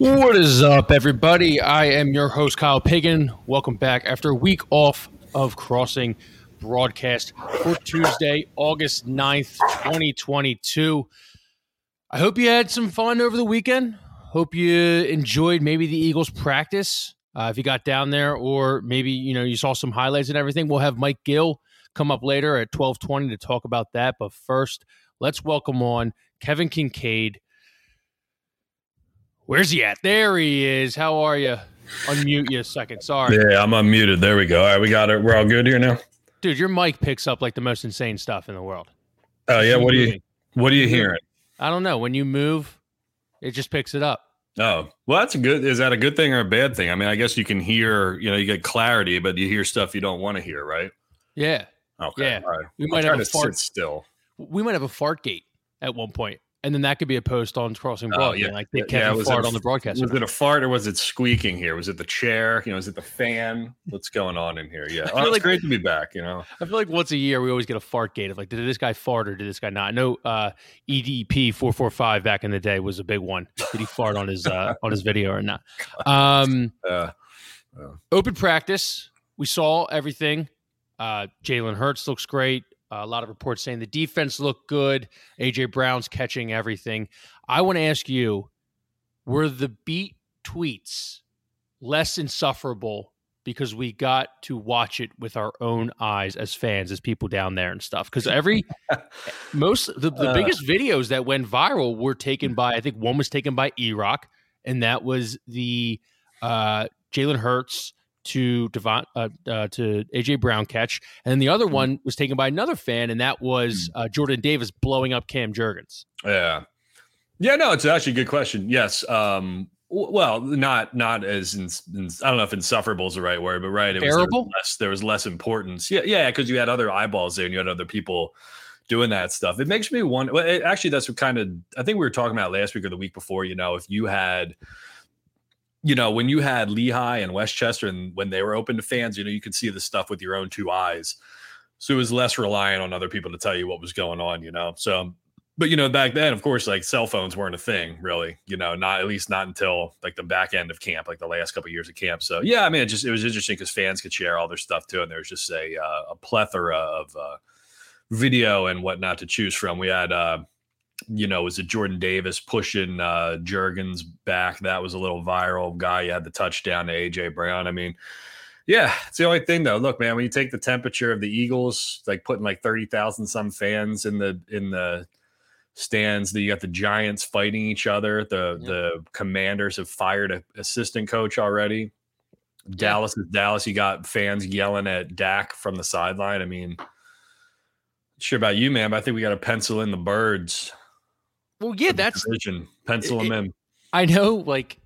What is up, everybody? I am your host, Kyle Pagan. Welcome back after a week off of Crossing broadcast for Tuesday, August 9th, 2022. I hope you had some fun over the weekend. Hope you enjoyed maybe the Eagles practice. Uh, if you got down there, or maybe you know you saw some highlights and everything, we'll have Mike Gill come up later at twelve twenty to talk about that. But first, let's welcome on Kevin Kinkead, Where's he at? There he is. How are you? Unmute you a second. Sorry. Yeah, I'm unmuted. There we go. All right, we got it. We're all good here now. Dude, your mic picks up like the most insane stuff in the world. Oh yeah. What are you? What are you hearing? I don't know. When you move, it just picks it up. Oh, well, that's a good. Is that a good thing or a bad thing? I mean, I guess you can hear. You know, you get clarity, but you hear stuff you don't want to hear, right? Yeah. Okay. Yeah. All right. We I'm might have a fart. still. We might have a fart gate at one point, and then that could be a post on Crossing Oh, yeah. Like, did Yeah, was it fart a- on the broadcast? Was it a fart or was it squeaking here? Was it the chair? You know, is it the fan? What's going on in here? Yeah. feel Oh, it's like- great to be back. You know. I feel like once a year we always get a fart gate of like, did this guy fart or did this guy not? I know uh, EDP four four five back in the day was a big one. Did he fart on his uh, on his video or not? Um, Uh, open practice, we saw everything. Uh, Jalen Hurts looks great. Uh, a lot of reports saying the defense looked good. AJ Brown's catching everything. I want to ask you: Were the beat tweets less insufferable because we got to watch it with our own eyes as fans, as people down there and stuff? Because every most the, the Uh. biggest videos that went viral were taken by I think one was taken by E Rock, and that was the uh, Jalen Hurts to Devon uh, uh, to AJ Brown catch, and then the other one was taken by another fan, and that was uh, Jordan Davis blowing up Cam Jurgens. yeah. Yeah. No, it's actually a good question. Yes. Um. w- Well, not not as in, in- I don't know if insufferable is the right word, but right. It was, there was less. There was less importance. Yeah. Yeah. Because you had other eyeballs there, and you had other people doing that stuff. It makes me wonder. Well, it, actually, that's what kind of I think we were talking about last week or the week before. You know, if you had you know, when you had Lehigh and West Chester and when they were open to fans, you know, you could see the stuff with your own two eyes. So it was less reliant on other people to tell you what was going on, you know. So, but you know, back then, of course, like cell phones weren't a thing, really. You know, not at least not until like the back end of camp, like the last couple of years of camp. So, yeah, I mean, it just it was interesting because fans could share all their stuff too, and there was just a uh, a plethora of uh, video and whatnot to choose from. We had uh, you know, was it Jordan Davis pushing uh Jurgens back? That was a little viral guy. You had the touchdown to AJ Brown. I mean, yeah, it's the only thing though. Look, man, when you take the temperature of the Eagles, like putting like 30,000 some fans in the in the stands, that you got the Giants fighting each other. The Yeah. the commanders have fired a assistant coach already. Dallas is Dallas. You got fans yelling at Dak from the sideline. I mean, sure about you, man, but I think we got to pencil in the birds. Well, yeah, that's division. pencil them in. I know, like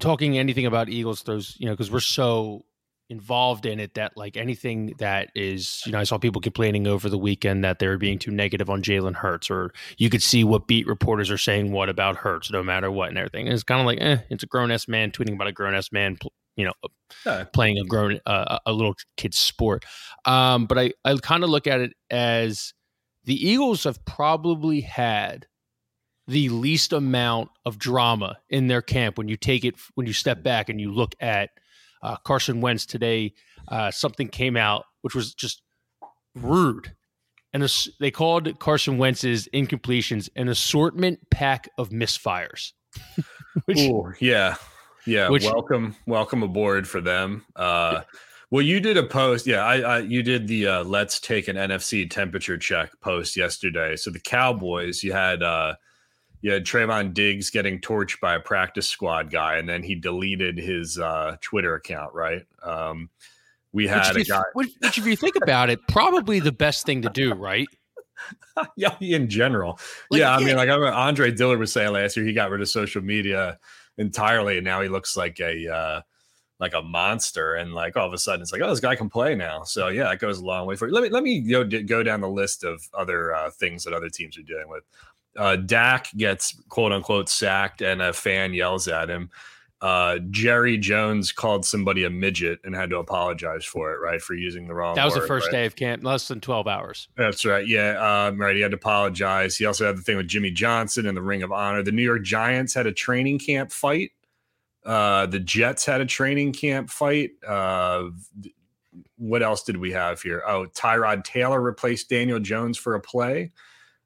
talking anything about Eagles, throws, you know, because we're so involved in it that like anything that is, you know, I saw people complaining over the weekend that they were being too negative on Jalen Hurts, or you could see what beat reporters are saying what about Hurts, no matter what, and everything. And it's kind of like, eh, it's a grown ass man tweeting about a grown ass man, you know, Yeah. playing a grown uh, a little kid's sport. Um, but I I kind of look at it as the Eagles have probably had the least amount of drama in their camp when you take it when you step back and you look at uh, Carson Wentz today. Uh, something came out which was just rude, and they called Carson Wentz's incompletions an assortment pack of misfires. which Ooh, yeah, yeah. Which- welcome, welcome aboard for them. Uh, well, you did a post. Yeah, I, I you did the uh, let's take an NFC temperature check post yesterday. So the Cowboys, you had uh, you had Trevon Diggs getting torched by a practice squad guy, and then he deleted his uh, Twitter account. Right. Um, we had if a guy. which, which if you think about it, probably the best thing to do, right? yeah, in general. Like, yeah, I mean, like I remember Andre Dillard was saying last year, he got rid of social media entirely, and now he looks like a uh, like a monster. And like all of a sudden, it's like, oh, this guy can play now. So yeah, it goes a long way for. you. Let me let me go go down the list of other uh, things that other teams are dealing with. Uh, Dak gets quote unquote sacked, and a fan yells at him. uh, Jerry Jones called somebody a midget and had to apologize for it, right? For using the wrong. That was word, the first right? day of camp, less than twelve hours. That's right. Yeah. Um, right. He had to apologize. He also had the thing with Jimmy Johnson and the Ring of Honor. The New York Giants had a training camp fight. Uh, the Jets had a training camp fight. Uh, what else did we have here? Oh, Tyrod Taylor replaced Daniel Jones for a play.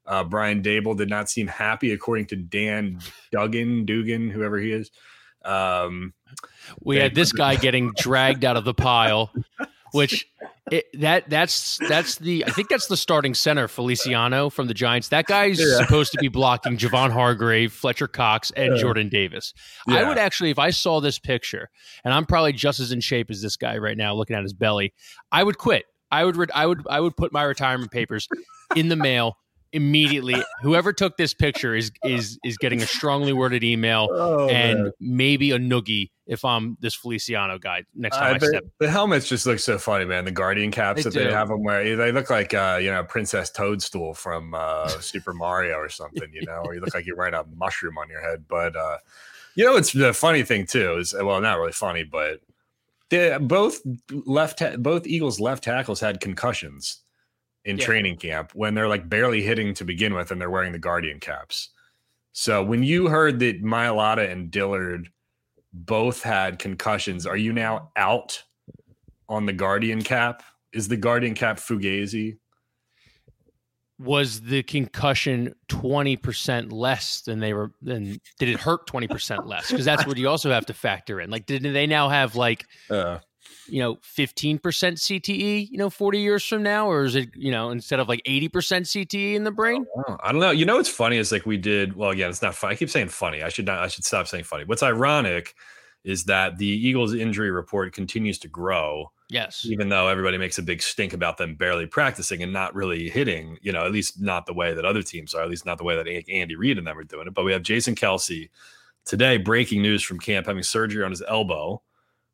Uh, Brian Daboll did not seem happy, according to Dan Duggan, Dugan, whoever he is. Um, We had this guy getting dragged out of the pile, which it, that that's that's the I think that's the starting center Feliciano from the Giants. That guy's Yeah. supposed to be blocking Javon Hargrave, Fletcher Cox, and Yeah. Jordan Davis. I would actually, if I saw this picture, and I'm probably just as in shape as this guy right now, looking at his belly, I would quit. I would, re- I would, I would put my retirement papers in the mail immediately. Whoever took this picture is is is getting a strongly worded email oh, and man. maybe a noogie if I'm this Feliciano guy next time Uh, I the, step. the helmets just look so funny, man. The guardian caps They that they have them wear, they look like uh, you know Princess Toadstool from uh, Super Mario or something, you know, or you look like you're wearing a mushroom on your head. But uh, you know, it's the funny thing too is well, not really funny, but they, both left, both Eagles left tackles had concussions in Yeah. training camp when they're like barely hitting to begin with, and they're wearing the guardian caps. So when you heard that Mailata and Dillard both had concussions, are you now out on the guardian cap? Is the guardian cap fugazi? Was the concussion twenty percent less than they were? Then did it hurt twenty percent less? Because that's what you also have to factor in. Like, did they now have like Uh, you know fifteen percent CTE? You know, forty years from now, or is it you know instead of like eighty percent CTE in the brain? Oh, I don't know. You know what's funny is like we did. Well, again, it's not funny. I keep saying funny. I should not. I should stop saying funny. What's ironic is that the Eagles' injury report continues to grow, Yes. even though everybody makes a big stink about them barely practicing and not really hitting. You know, at least not the way that other teams are. At least not the way that Andy Reid and them are doing it. But we have Jason Kelce today. Breaking news from camp: having surgery on his elbow.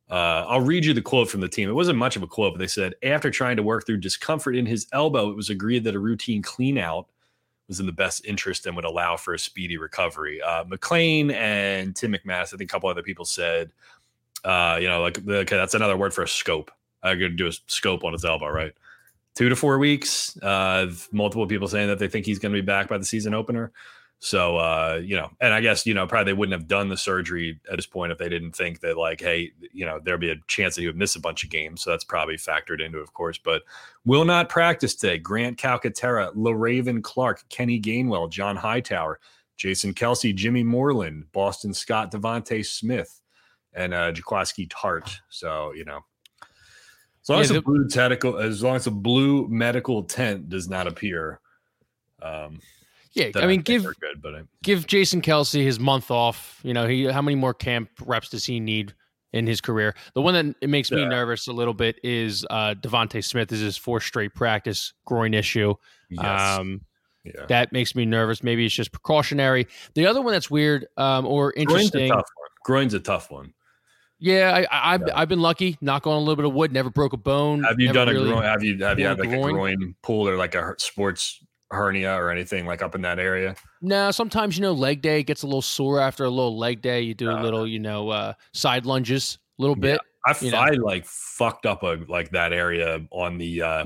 Uh, I'll read you the quote from the team. It wasn't much of a quote, but they said after trying to work through discomfort in his elbow, it was agreed that a routine clean out was in the best interest and would allow for a speedy recovery. Uh, McLane and Tim McManus, I think a couple other people said, uh, you know, like okay, that's another word for a scope. I'm going to do a scope on his elbow, right? Two to four weeks. Uh, multiple people saying that they think he's going to be back by the season opener. So, uh, you know, and I guess, you know, probably they wouldn't have done the surgery at this point if they didn't think that, like, hey, you know, there'd be a chance that he would miss a bunch of games. So that's probably factored into, it, of course, but will not practice today. Grant Calcaterra, Le'Raven Clark, Kenny Gainwell, John Hightower, Jason Kelce, Jimmy Moreland, Boston Scott, DeVonta Smith, and uh, Jaquiski Tartt. So, you know, as long Yeah, as the the- blue medical, as long as the blue medical tent does not appear, um, Yeah. I mean, think give good, but I, give Jason Kelce his month off. You know, he how many more camp reps does he need in his career? The one that it makes me nervous a little bit is uh DeVonta Smith is his fourth straight practice groin issue. yes, Um yeah. that makes me nervous. Maybe it's just precautionary. The other one that's weird um or Groin's a interesting. tough one. Groin's a tough one. Yeah, I, I I've, Yeah. I've been lucky, knock on a little bit of wood, never broke a bone. Have you done a really- groin? Have you have you had like groin? a groin pull or like a sports hernia or anything like up in that area? No, sometimes you know leg day gets a little sore after a little leg day. You do a little, you know, uh side lunges a little Yeah. bit. I, f- You know. I like fucked up a like that area on the uh,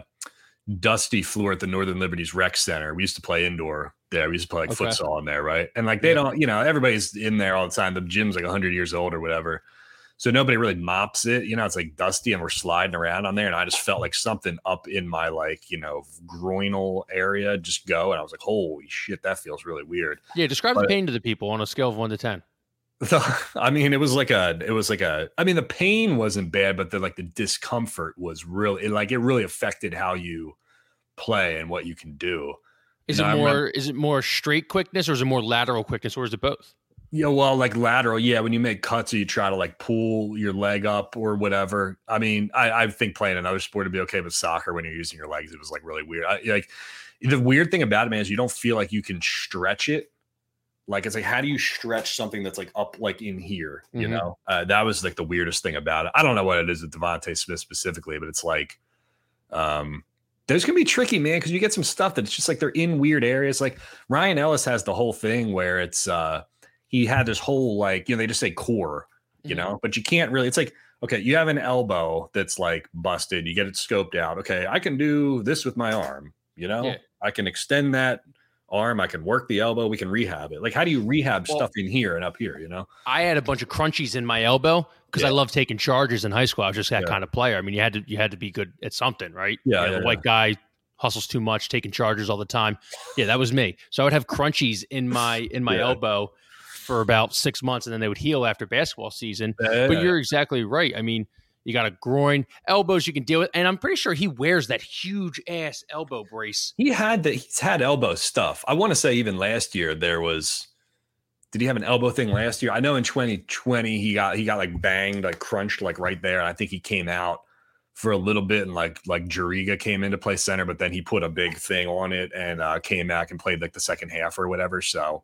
dusty floor at the Northern Liberties Rec Center. We used to play indoor there. We used to play like Okay. futsal in there, right? And like they Yeah. don't, you know, everybody's in there all the time. The gym's like hundred years old or whatever. So nobody really mops it. You know, it's like dusty and we're sliding around on there. And I just felt like something up in my like, you know, groinal area just go. And I was like, holy shit, that feels really weird. Yeah, describe the pain to the people on a scale of one to ten. I mean, it was like a, it was like a, I mean, the pain wasn't bad, but the like the discomfort was really, it, like it really affected how you play and what you can do. Is No, it I'm more is it more straight quickness or is it more lateral quickness or is it both? Yeah, well, like lateral, yeah. When you make cuts or you try to like pull your leg up or whatever. I mean, I, I think playing another sport would be okay, but soccer when you're using your legs, it was like really weird. I, like the weird thing about it, man, is you don't feel like you can stretch it. Like it's like, how do you stretch something that's like up like in here? You Mhm. know, uh, that was like the weirdest thing about it. I don't know what it is with DeVonta Smith specifically, but it's like, um, there's gonna be tricky, man, because you get some stuff that's just like they're in weird areas. Like Ryan Ellis has the whole thing where it's uh he had this whole like you know they just say core you mm-hmm. know, but you can't really, it's like, okay, you have an elbow that's like busted, you get it scoped out. Okay, I can do this with my arm, you know, yeah. I can extend that arm, I can work the elbow, we can rehab it. Like, how do you rehab well, stuff in here and up here, you know? I had a bunch of crunchies in my elbow because yeah. I love taking charges in high school. I was just that yeah. kind of player. I mean, you had to you had to be good at something, right? Yeah, you know, the white guy hustles too much, taking charges all the time. Yeah, that was me. So I would have crunchies in my in my elbow for about six months, and then they would heal after basketball season. But you're exactly right. I mean, you got a groin, elbows you can deal with, and I'm pretty sure he wears that huge ass elbow brace. He had that. He's had elbow stuff. I want to say even last year there was. Did he have an elbow thing last year? I know in 2020 he got he got like banged, like crunched, like right there. And I think he came out for a little bit and like like Juriga came in to play center, but then he put a big thing on it and uh, came back and played like the second half or whatever. So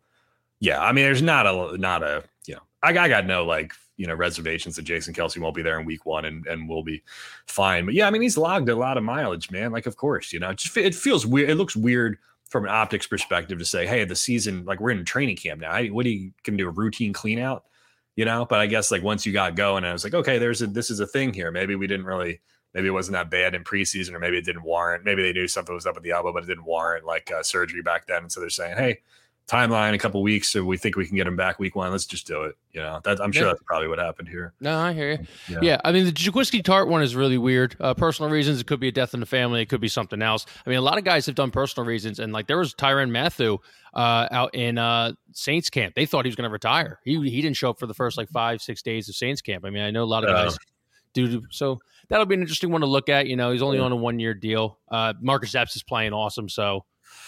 yeah, I mean, there's not a not a you know, I, I got no like you know reservations that Jason Kelce won't be there in week one and and we'll be fine. But yeah, I mean, he's logged a lot of mileage, man. Like, of course, you know, it just it feels weird. It looks weird from an optics perspective to say, hey, the season like we're in training camp now. What are you gonna do a routine clean out? You know, but I guess like once you got going, I was like, okay, there's a this is a thing here. Maybe we didn't really maybe it wasn't that bad in preseason, or maybe it didn't warrant. Maybe they knew something was up with the elbow, but it didn't warrant like uh, surgery back then. And so they're saying, hey, timeline a couple weeks so we think we can get him back week one. Let's just do it you know? That i'm sure yeah. that's probably what happened here. No i hear you. Yeah, yeah i mean the Jaquiski Tartt one is really weird. Uh, personal reasons it could be a death in the family it could be something else. I mean a lot of guys have done personal reasons and like there was tyrann mathieu uh, out in uh, saints camp. They thought he was going to retire. He, he didn't show up for the first like five six days of saints camp. I mean i know a lot of guys do so that'll be an interesting one to look at you know? He's only on a one year deal. Uh, marcus epps is playing awesome so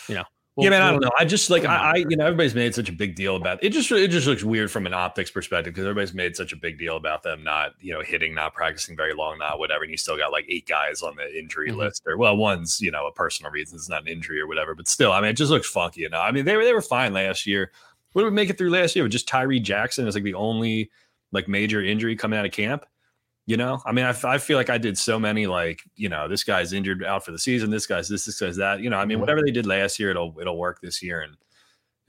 you know well, yeah, man, I don't know. I just like I, I, you know, everybody's made such a big deal about it. Just it just looks weird from an optics perspective because everybody's made such a big deal about them not, you know, hitting, not practicing very long, not whatever. And you still got like eight guys on the injury mm-hmm. list, or well, one's you know a personal reason, it's not an injury or whatever. But still, I mean, it just looks funky. You know, I mean, they were they were fine last year. What did we make it through last year? With just Tyree Jackson as like the only like major injury coming out of camp. You know, I mean, I, I feel like I did so many like, you know, this guy's injured out for the season. This guy's this, this guy's that. You know, I mean, mm-hmm. whatever they did last year, it'll it'll work this year. And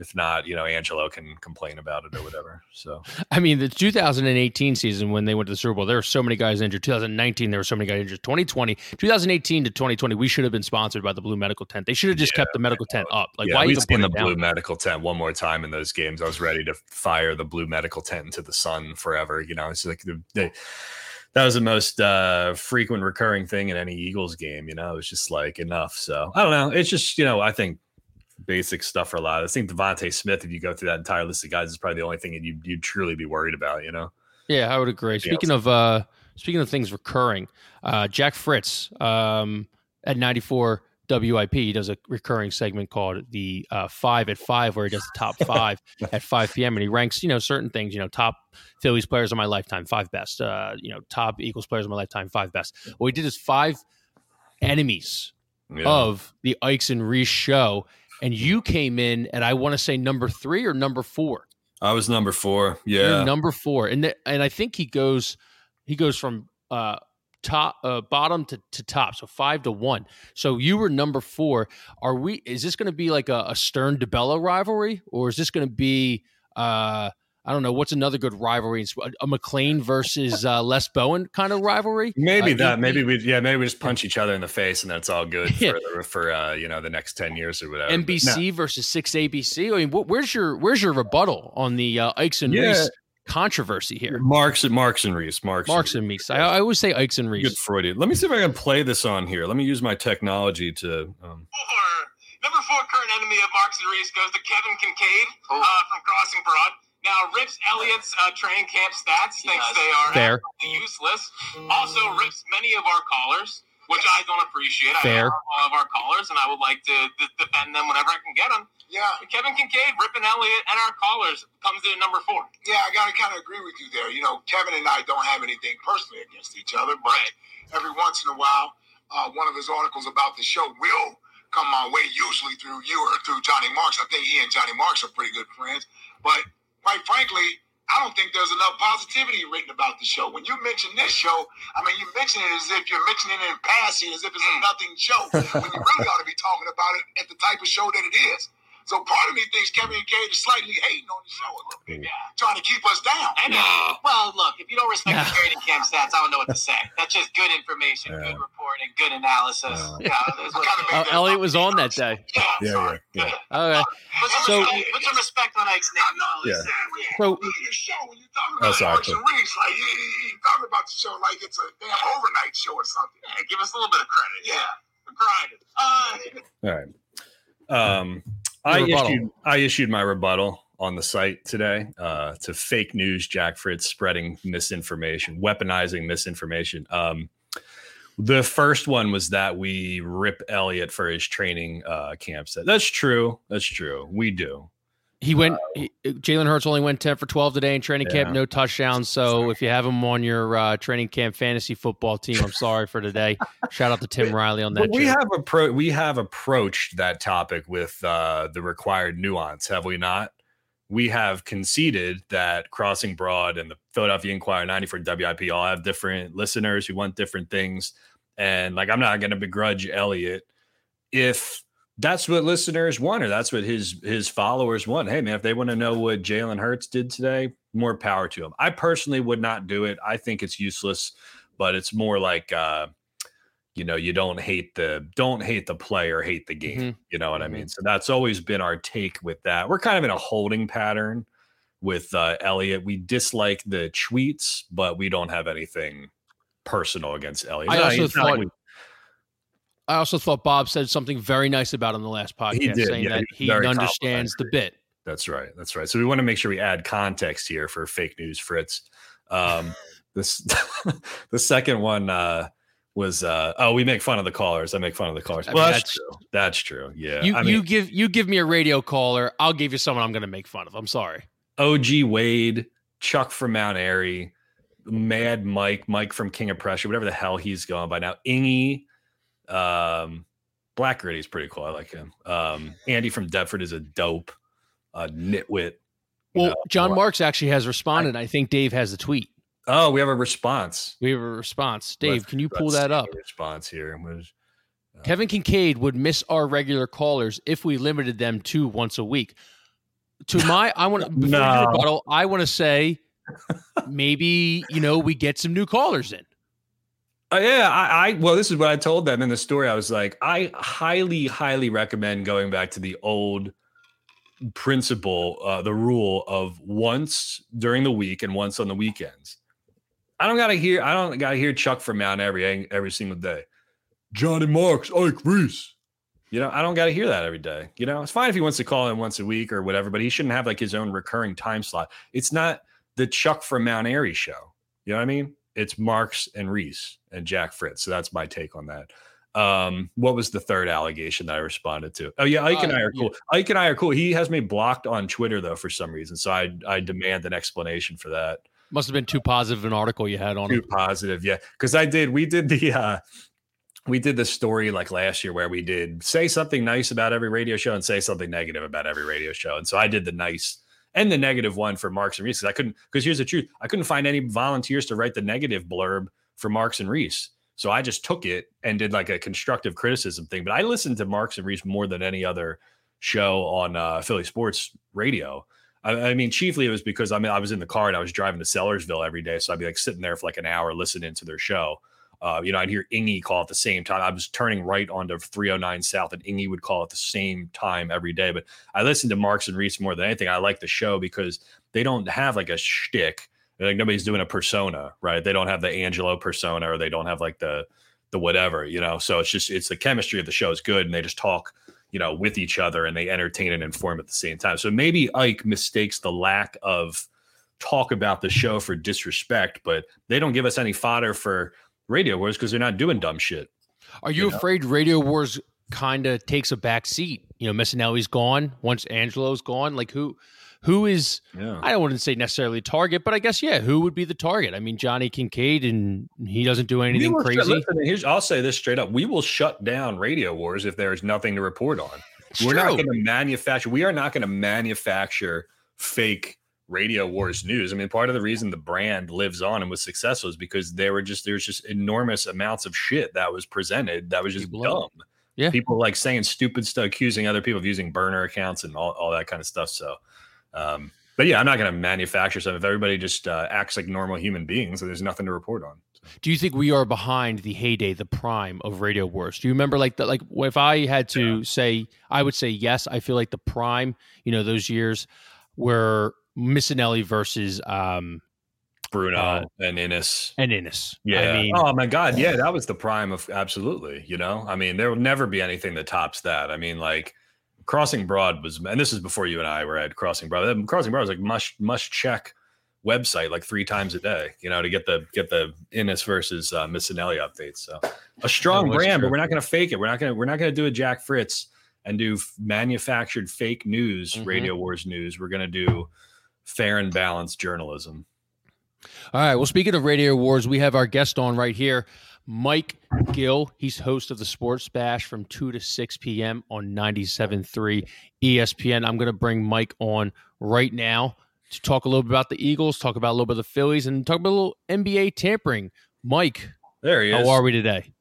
if not, you know, Angelo can complain about it or whatever. So, I mean, the 2018 season when they went to the Super Bowl, there were so many guys injured. 2019, there were so many guys injured. 2020, 2018 to 2020, we should have been sponsored by the Blue Medical Tent. They should have just yeah, kept the medical tent up. Like, yeah, why we've seen the Blue Medical Tent one more time in those games. I was ready to fire the Blue Medical Tent into the sun forever. You know, it's like the, they that was the most uh, frequent recurring thing in any Eagles game. You know, it was just like enough. So I don't know. It's just you know I think basic stuff for a lot. I think DeVonta Smith, if you go through that entire list of guys, is probably the only thing that you you'd truly be worried about. You know. Yeah, I would agree. Speaking of uh, speaking of things recurring, uh, Jack Fritz um, at ninety four WIP. He does a recurring segment called the uh, Five at Five, where he does the top five at 5 p.m. and he ranks, you know, certain things. You know, top Phillies players of my lifetime, five best. Uh, you know, top Eagles players of my lifetime, five best. What he did is five enemies yeah. of the Ikes and Reese show, and you came in at I want to say number three or number four. I was number four. Yeah, You're number four, and th- and I think he goes he goes from uh, top uh, bottom to, to top so five to one so you were number four are we is this going to be like a, a stern debella rivalry or is this going to be uh I don't know what's another good rivalry. a McLane versus uh, Les Bowen kind of rivalry. Maybe uh, that. Maybe we yeah. Maybe we just punch each other in the face and that's all good yeah. for for uh, you know the next ten years or whatever. NBC versus six ABC. I mean, where's your where's your rebuttal on the uh, Ikes and yeah. Reese controversy here. Marks and Marks and Reese. Marks, Marks and, Reese. I, I, always say Ikes and Reese. Good Freudian. Let me see if I can play this on here. Let me use my technology to. Um... Number four current enemy of Marks and Reese goes to Kevin Kinkead oh. uh, from Crossing Broad. Now, Rips Eliot's uh, training camp stats thinks they are Fair. useless. Also, Rips many of our callers which I don't appreciate. Fair. I love of our callers, and I would like to d- defend them whenever I can get them. Yeah. Kevin Kinkead, Rippin Eliot, and our callers comes in at number four. Yeah, I got to kind of agree with you there. You know, Kevin and I don't have anything personally against each other, but right. every once in a while, uh, one of his articles about the show will come my way, usually through you or through Johnny Marks. I think he and Johnny Marks are pretty good friends. But quite frankly, I don't think there's enough positivity written about the show. When you mention this show, I mean, you mention it as if you're mentioning it in passing, as if it's a nothing show, when you really ought to be talking about it at the type of show that it is. So part of me thinks Kevin Kinkead is slightly hating on the show a little bit, yeah. trying to keep us down. I know. Well, look, if you don't respect the training camp stats, I don't know what to say. That's just good information, yeah. good reporting, good analysis. Yeah. yeah uh, Eliot was on that day. Yeah, yeah, yeah. Okay. Put some, so, respect, put some respect on Ike's name. Yeah. So, your show, when you're talking about oh, sorry, Reese, like, he, he, talking about the show like it's a damn overnight show or something. Yeah, give us a little bit of credit. Yeah. Uh, All right. Um, I issued I issued my rebuttal on the site today uh, to fake news. Jack Fritz spreading misinformation, weaponizing misinformation. Um, the first one was that we rip Eliot for his training uh, camp set. That's true. That's true. We do. He went. Uh, Jalen Hurts only went ten for twelve today in training yeah. camp, no touchdowns. So if you have him on your uh, training camp fantasy football team, I'm sorry for today. Shout out to Tim Riley on that. we have appro- we have approached that topic with uh, the required nuance, have we not? We have conceded that Crossing Broad and the Philadelphia Inquirer 94 WIP all have different listeners who want different things, and like I'm not going to begrudge Eliot if that's what listeners want, or that's what his his followers want. Hey man, if they want to know what Jalen Hurts did today, more power to him. I personally would not do it. I think it's useless, but it's more like uh, you know, you don't hate the don't hate the player, hate the game. Mm-hmm. You know what mm-hmm. I mean? So that's always been our take with that. We're kind of in a holding pattern with uh, Eliot. We dislike the tweets, but we don't have anything personal against Eliot. I also thought like I also thought Bob said something very nice about him the last podcast, he did, saying yeah, that he understands the bit. That's right. That's right. So we want to make sure we add context here for fake news, Fritz. Um, this the second one uh, was uh, oh we make fun of the callers. I make fun of the callers. I well, that's, that's, true. That's true. Yeah. You I mean, you give you give me a radio caller, I'll give you someone I'm going to make fun of. I'm sorry. OG Wade, Chuck from Mount Airy, Mad Mike, Mike from King of Prussia, whatever the hell he's going by now. Ingy um, Black Gritty is pretty cool. I like him. Um, Andy from Deptford is a dope uh, nitwit. Well, know, John Marks actually has responded. I, I, think Dave has a tweet. Oh, we have a response. We have a response. Dave, let's, can you pull that up? Response here. Was, uh, Kevin Kinkead would miss our regular callers if we limited them to once a week. To my, I want to no. rebuttal. I want to say maybe you know we get some new callers in. Uh, yeah, I, I well, this is what I told them in the story. I was like, I highly, highly recommend going back to the old principle, uh, the rule of once during the week and once on the weekends. I don't gotta hear. I don't gotta hear Chuck from Mount Airy every single day. Johnny Marks, Ike Reese. You know, I don't gotta hear that every day. You know, it's fine if he wants to call in once a week or whatever, but he shouldn't have like his own recurring time slot. It's not the Chuck from Mount Airy show. You know what I mean? It's Marks and Reese and Jack Fritz. So that's my take on that. Um, what was the third allegation that I responded to? Oh yeah, Ike uh, and I are cool. Yeah. Ike and I are cool. He has me blocked on Twitter though for some reason, so I I demand an explanation for that. Must have been too positive an article you had on too positive, yeah. Because I did. We did the. uh we did the story like last year where we did say something nice about every radio show and say something negative about every radio show. And so I did the nice and the negative one for Marks and Reese. I couldn't because here's the truth: I couldn't find any volunteers to write the negative blurb for Marks and Reese. So I just took it and did like a constructive criticism thing. But I listened to Marks and Reese more than any other show on uh, Philly sports radio. I, I, mean, chiefly it was because I mean I was in the car and I was driving to Sellersville every day, so I'd be like sitting there for like an hour listening to their show. Uh, you know, I'd hear Ingy call at the same time. I was turning right onto 309 South, and Ingy would call at the same time every day. But I listened to Marks and Reese more than anything. I like the show because they don't have like a shtick. Like nobody's doing a persona, right? They don't have the Angelo persona, or they don't have like the the whatever, you know. So it's just it's the chemistry of the show is good, and they just talk, you know, with each other, and they entertain and inform at the same time. So maybe Ike mistakes the lack of talk about the show for disrespect, but they don't give us any fodder for Radio Wars because they're not doing dumb shit. Are you, you afraid know? Radio Wars kind of takes a back seat? You know, Missanelli's gone once Angelo's gone. Like who? Who is? Yeah. I don't want to say necessarily target, but I guess yeah. Who would be the target? I mean, Johnny Kincaid, and he doesn't do anything crazy. listen, here's, I'll say this straight up: we will shut down Radio Wars if there is nothing to report on. It's We're true. not going to manufacture. We are not going to manufacture fake radio wars news. I mean, part of the reason the brand lives on and was successful is because there were just there's just enormous amounts of shit that was presented that was just dumb. Yeah. People like saying stupid stuff, accusing other people of using burner accounts and all, all that kind of stuff. So, um, but yeah, I'm not going to manufacture something. If everybody just uh, acts like normal human beings, there's nothing to report on. Do you think we are behind the heyday, the prime of Radio Wars? Do you remember like the like if I had to yeah. say, I would say yes. I feel like the prime, you know, those years were Missanelli versus um, Bruno uh, and Innes and Innes. Yeah. I mean, oh my God. Yeah, that was the prime of absolutely. You know, I mean, there will never be anything that tops that. I mean, like Crossing Broad was, and this is before you and I were at Crossing Broad. Crossing Broad was like must must check website like three times a day, you know, to get the get the Innes versus uh, Missanelli updates. So a strong brand, true. but we're not going to fake it. We're not going to we're not going to do a Jack Fritz and do f- manufactured fake news, mm-hmm. Radio Wars news. We're going to do fair and balanced journalism. All right. Well, speaking of Radio Wars, we have our guest on right here, Mike Gill. He's host of the Sports Bash from 2 to 6 p.m. on 97.3 ESPN. I'm going to bring Mike on right now to talk a little bit about the Eagles, talk about a little bit of the Phillies, and talk about a little NBA tampering. Mike, there he is. How are we today?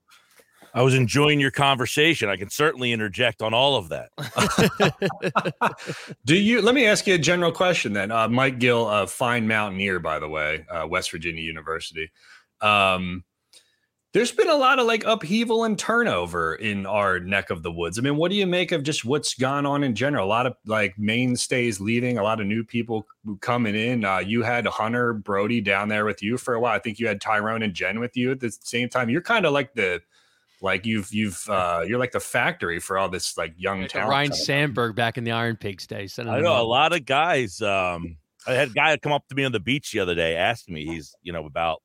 I was enjoying your conversation. I can certainly interject on all of that. Do you? Let me ask you a general question then. Uh, Mike Gill, a fine mountaineer, by the way, uh, West Virginia University. Um, there's been a lot of like upheaval and turnover in our neck of the woods. I mean, what do you make of just what's gone on in general? A lot of like mainstays leaving, a lot of new people coming in. Uh, you had Hunter Brody down there with you for a while. I think you had Tyrone and Jen with you at the same time. You're kind of like the like you've you've uh you're like the factory for all this like young like talent. Ryne Sandberg back in the Iron Pigs days. I know a lot of guys. Um, I had a guy come up to me on the beach the other day, asking me, he's you know about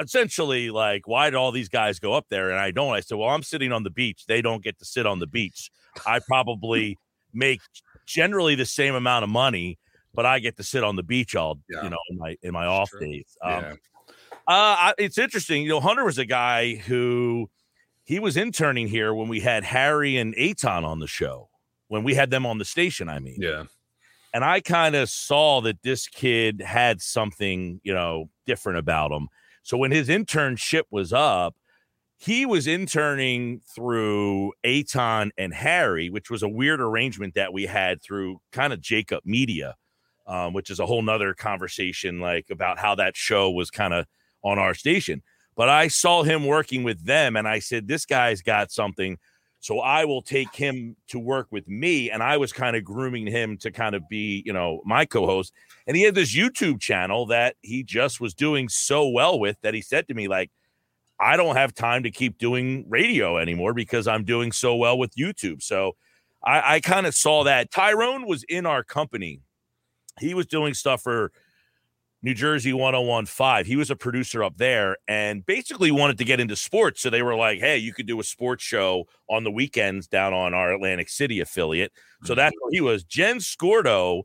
essentially like, why did all these guys go up there and I don't? I said, well, I'm sitting on the beach. They don't get to sit on the beach. I probably make generally the same amount of money, but I get to sit on the beach all yeah. you know in my in my That's off true. days. Um, yeah. uh, it's interesting. You know, Hunter was a guy who he was interning here when we had Harry and Aton on the show when we had them on the station. I mean, yeah. And I kind of saw that this kid had something, you know, different about him. So when his internship was up, he was interning through Aton and Harry, which was a weird arrangement that we had through kind of Jacob Media, um, which is a whole nother conversation, like about how that show was kind of on our station. But I saw him working with them, and I said, "This guy's got something." So I will take him to work with me. And I was kind of grooming him to kind of be, you know, my co host. And he had this YouTube channel that he just was doing so well with that he said to me, like, I don't have time to keep doing radio anymore because I'm doing so well with YouTube. So I, I kind of saw that. Tyrone was in our company. He was doing stuff for New Jersey 1015. He was a producer up there and basically wanted to get into sports. So they were like, hey, you could do a sports show on the weekends down on our Atlantic City affiliate. So mm-hmm. that's where he was. Jen Scordo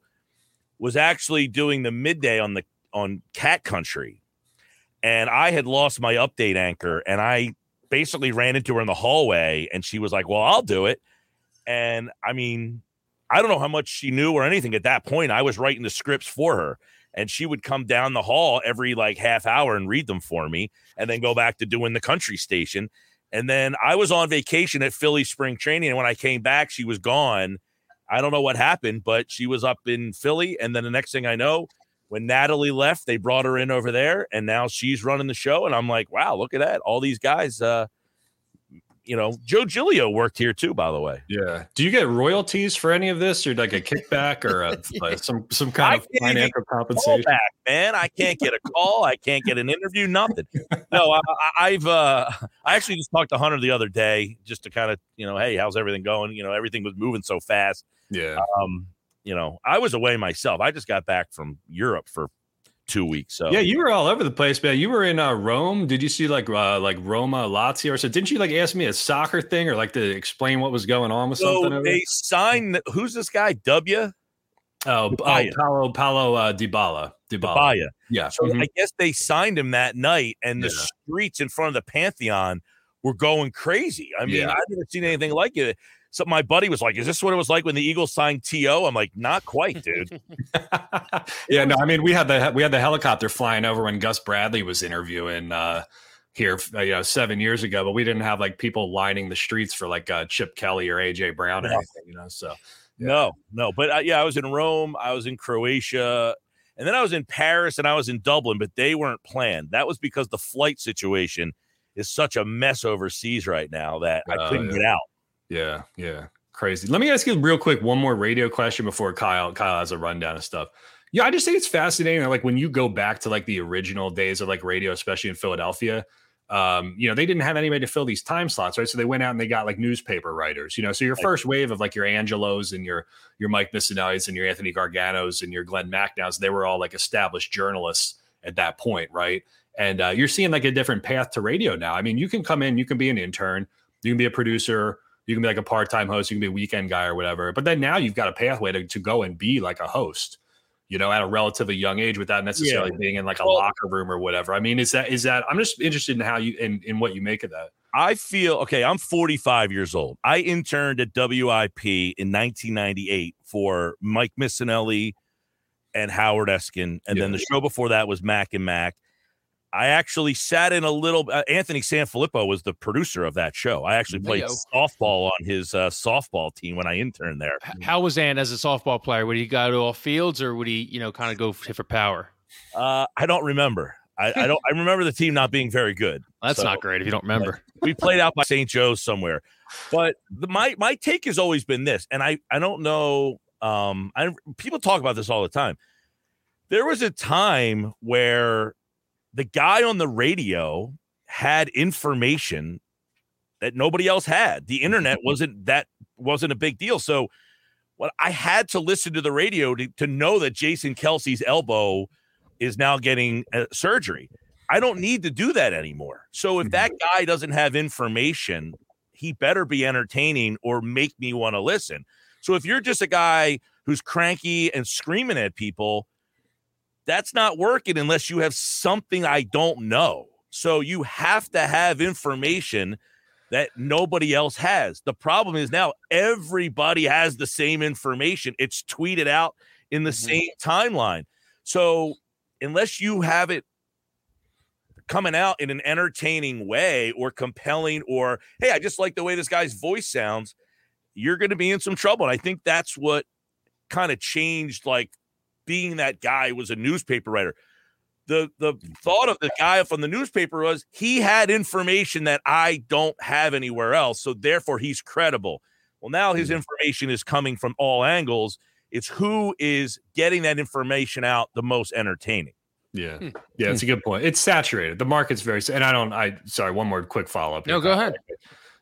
was actually doing the midday on the on Cat Country. And I had lost my update anchor and I basically ran into her in the hallway and she was like, Well, I'll do it. And I mean, I don't know how much she knew or anything at that point. I was writing the scripts for her and she would come down the hall every like half hour and read them for me and then go back to doing the country station. And then i was on vacation at philly spring training and when i came back she was gone. I don't know what happened but she was up in philly and then the next thing i know when natalie left they brought her in over there and now she's running the show and i'm like wow look at that. All these guys uh you know, Joe Giglio worked here too, by the way. Yeah. Do you get royalties for any of this, or like a kickback, or a, like some some kind of financial compensation? Back, man, I can't get a call. I can't get an interview. Nothing. No, I, have uh, I actually just talked to Hunter the other day, just to kind of you know, hey, how's everything going? You know, everything was moving so fast. Yeah. Um, you know, I was away myself. I just got back from Europe for two weeks. So yeah, you were all over the place, man. You were in uh, Rome. Did you see like uh, like Roma, Lazio, or so? Didn't you like ask me a soccer thing or like to explain what was going on with so something? They signed. Who's this guy? W. Oh, oh Paulo Paulo uh, Dybala. Dybala. Dybala. Yeah. So mm-hmm. I guess they signed him that night, and the yeah. streets in front of the Pantheon were going crazy. I mean, yeah. I've never seen anything like it so my buddy was like, "Is this what it was like when the Eagles signed To?" I'm like, "Not quite, dude." yeah, no, I mean we had the we had the helicopter flying over when Gus Bradley was interviewing uh, here, uh, you know, seven years ago, but we didn't have like people lining the streets for like uh, Chip Kelly or AJ Brown or No. anything, you know. So Yeah. No, no. But uh, yeah, I was in Rome, I was in Croatia, and then I was in Paris and I was in Dublin, but they weren't planned. That was because the flight situation is such a mess overseas right now that I Oh, couldn't yeah. get out. Yeah, yeah, crazy. Let me ask you real quick one more radio question before Kyle Kyle has a rundown of stuff. Yeah, I just think it's fascinating. Like when you go back to like the original days of like radio, especially in Philadelphia, um, you know, they didn't have anybody to fill these time slots, right? So they went out and they got like newspaper writers, you know. So your first wave of like your Angelos and your your Mike Missanellis and your Anthony Garganos and your Glen Macnows, they were all like established journalists at that point, right? And uh, you're seeing like a different path to radio now. I mean, you can come in, you can be an intern, you can be a producer, you can be like a part-time host, you can be a weekend guy or whatever. But then now you've got a pathway to, to go and be like a host, you know, at a relatively young age without necessarily being in like a Well- locker room or whatever. I mean, is that is that I'm just interested in how you in, in what you make of that. I feel okay. I'm 45 years old. I interned at WIP in 1998 for Mike Missanelli and Howard Eskin, and then the show before that was Mac and Mac. I actually sat in a little. Uh, Anthony Sanfilippo was the producer of that show. I actually played Hey-yo. softball on his uh, softball team when I interned there. How was Ant as a softball player? Would he go to all fields or would he, you know, kind of go hit for power? Uh, I don't remember. I, I don't. I remember the team not being very good. That's So- not great if you don't remember. we played out by St. Joe's somewhere. But the, my my take has always been this, and I I don't know. Um, I people talk about this all the time. There was a time where the guy on the radio had information that nobody else had. The internet wasn't that wasn't a big deal. So what I had to listen to the radio to, to know that Jason Kelce's elbow is now getting uh, surgery. I don't need to do that anymore. So if that guy doesn't have information, he better be entertaining or make me want to listen. So if you're just a guy who's cranky and screaming at people, that's not working unless you have something I don't know. So you have to have information that nobody else has. The problem is now everybody has the same information. It's tweeted out in the Mhm. same timeline. So unless you have it coming out in an entertaining way or compelling or hey, I just like the way this guy's voice sounds, you're going to be in some trouble. And I think that's what kind of changed like being that guy was a newspaper writer. The the mm-hmm. thought of the guy from the newspaper was he had information that I don't have anywhere else, so therefore he's credible. Well, now his mm-hmm. information is coming from all angles. It's who is getting that information out the most entertaining. Yeah. Hmm. Yeah, it's hmm. a good point. It's saturated. The market's very and I don't I sorry, one more quick follow-up. No, go Kyle. ahead.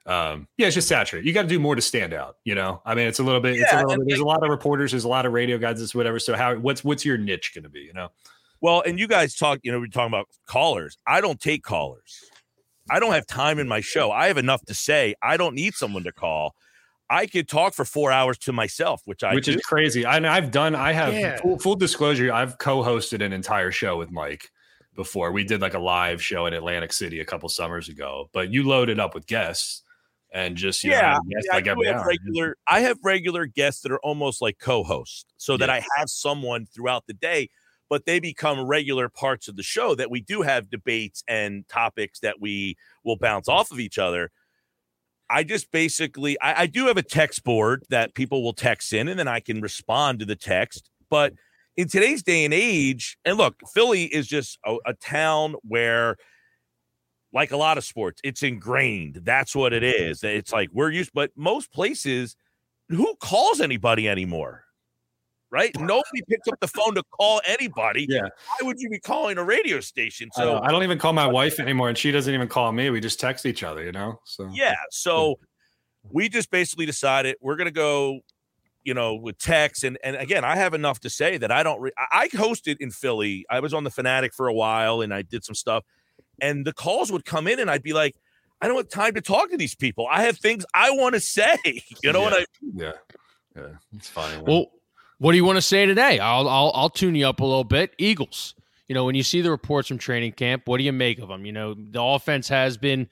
Um, yeah, it's just saturated. You got to do more to stand out, you know. I mean, it's a little bit, it's a little bit there's a lot of reporters, there's a lot of radio guys, this whatever. So how what's what's your niche gonna be, you know? Well, and you guys talk, you know, we're talking about callers. I don't take callers. I don't have time in my show. I have enough to say. I don't need someone to call. I could talk for four hours to myself, which I which do. is crazy. I know I've done. I have Yeah. full, full disclosure. I've co-hosted an entire show with Mike before. We did like a live show in Atlantic City a couple summers ago. But you load it up with guests and just you know, yeah, yeah, I like every have regular. I have regular guests that are almost like co-hosts, so that I have someone throughout the day. But they become regular parts of the show that we do have debates and topics that we will bounce off of each other. I just basically I, I do have a text board that people will text in, and then I can respond to the text. But in today's day and age, and look, Philly is just a, a town where, like a lot of sports, it's ingrained. That's what it mm-hmm. is. It's like we're used, but most places, who calls anybody anymore? Right? Nobody picks up the phone to call anybody. Yeah. Why would you be calling a radio station? So So I don't even call my wife anymore, and she doesn't even call me. We just text each other, you know. So Yeah. So we just basically decided we're going to go, you know, with text. And, and again, I have enough to say that I don't, re- I I hosted in Philly. I was on the Fanatic for a while and I did some stuff. And the calls would come in and I'd be like, I don't have time to talk to these people. I have things I want to say. You know what I yeah, yeah, it's fine. Well, what do you want to say today? I'll, I'll I'll tune you up a little bit. Eagles. You know, when you see the reports from training camp, what do you make of them? You know, the offense has been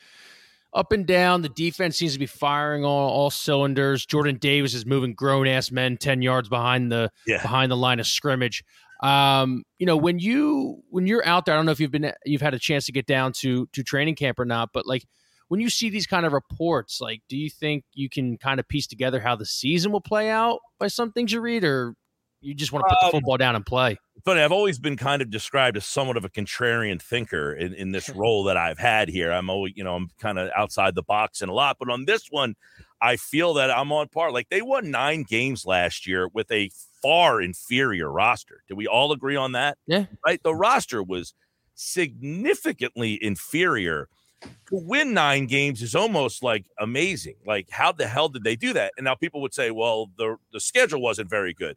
up and down. The defense seems to be firing on all cylinders. Jordan Davis is moving grown ass men ten yards behind the Yeah. behind the line of scrimmage. Um, you know, when you when you're out there, I don't know if you've been you've had a chance to get down to to training camp or not, but like when you see these kind of reports, like, do you think you can kind of piece together how the season will play out by some things you read, or you just want to put the Um, football down and play? funny. I've always been kind of described as somewhat of a contrarian thinker in, in this role that I've had here. I'm always, you know, I'm kind of outside the box in a lot, but on this one, I feel that I'm on par. Like they won nine games last year with a far inferior roster. Do we all agree on that? Yeah. Right. The roster was significantly inferior. To win nine games is almost like amazing. Like, how the hell did they do that? And now people would say, well, the, the schedule wasn't very good.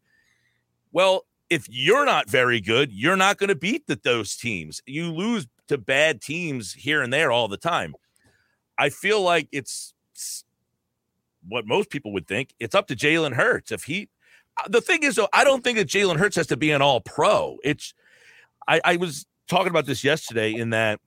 Well, if you're not very good, you're not going to beat the, those teams. You lose to bad teams here and there all the time. I feel like it's it's what most people would think. It's up to Jalen Hurts. If he, the thing is, though, I don't think that Jalen Hurts has to be an all pro. It's, I, I was talking about this yesterday in that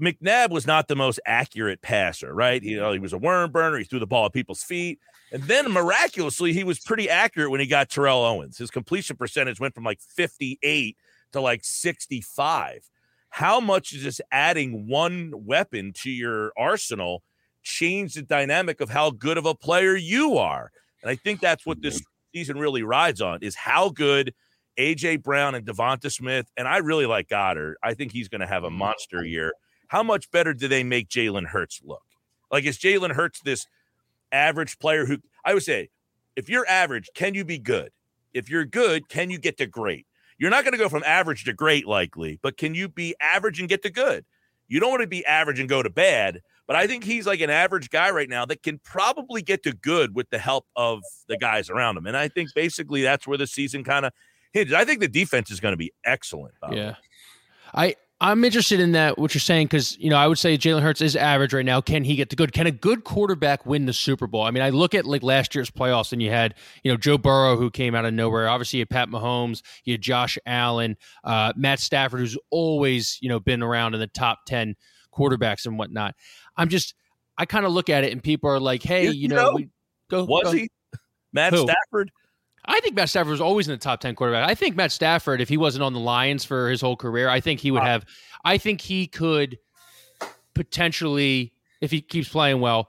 McNabb was not the most accurate passer, right? You uh, know, he was a worm burner. He threw the ball at people's feet. And then miraculously, he was pretty accurate when he got Terrell Owens. His completion percentage went from like 58 to like 65. How much is just adding one weapon to your arsenal change the dynamic of how good of a player you are? And I think that's what this season really rides on is how good AJ Brown and DeVonta Smith, and I really like Goedert. I think he's going to have a mm-hmm. monster year. How much better do they make Jalen Hurts look? Like, is Jalen Hurts this average player who I would say, if you're average, can you be good? If you're good, can you get to great? You're not going to go from average to great, likely, but can you be average and get to good? You don't want to be average and go to bad, but I think he's like an average guy right now that can probably get to good with the help of the guys around him. And I think basically that's where the season kind of hinges. I think the defense is going to be excellent. way. Yeah. I I'm interested in that what you're saying because you know I would say Jalen Hurts is average right now. Can he get to good? Can a good quarterback win the Super Bowl? I mean, I look at like last year's playoffs, and you had you know Joe Burrow who came out of nowhere. Obviously, you had Pat Mahomes, you had Josh Allen, uh, Matt Stafford, who's always you know been around in the top ten quarterbacks and whatnot. I'm just I kind of look at it, and people are like, hey, You- you, know, know, we, go Was go. he? Matt Who? Stafford? I think Matt Stafford was always in the top 10 quarterback. I think Matt Stafford, if he wasn't on the Lions for his whole career, I think he would Uh, have, I think he could potentially, if he keeps playing well,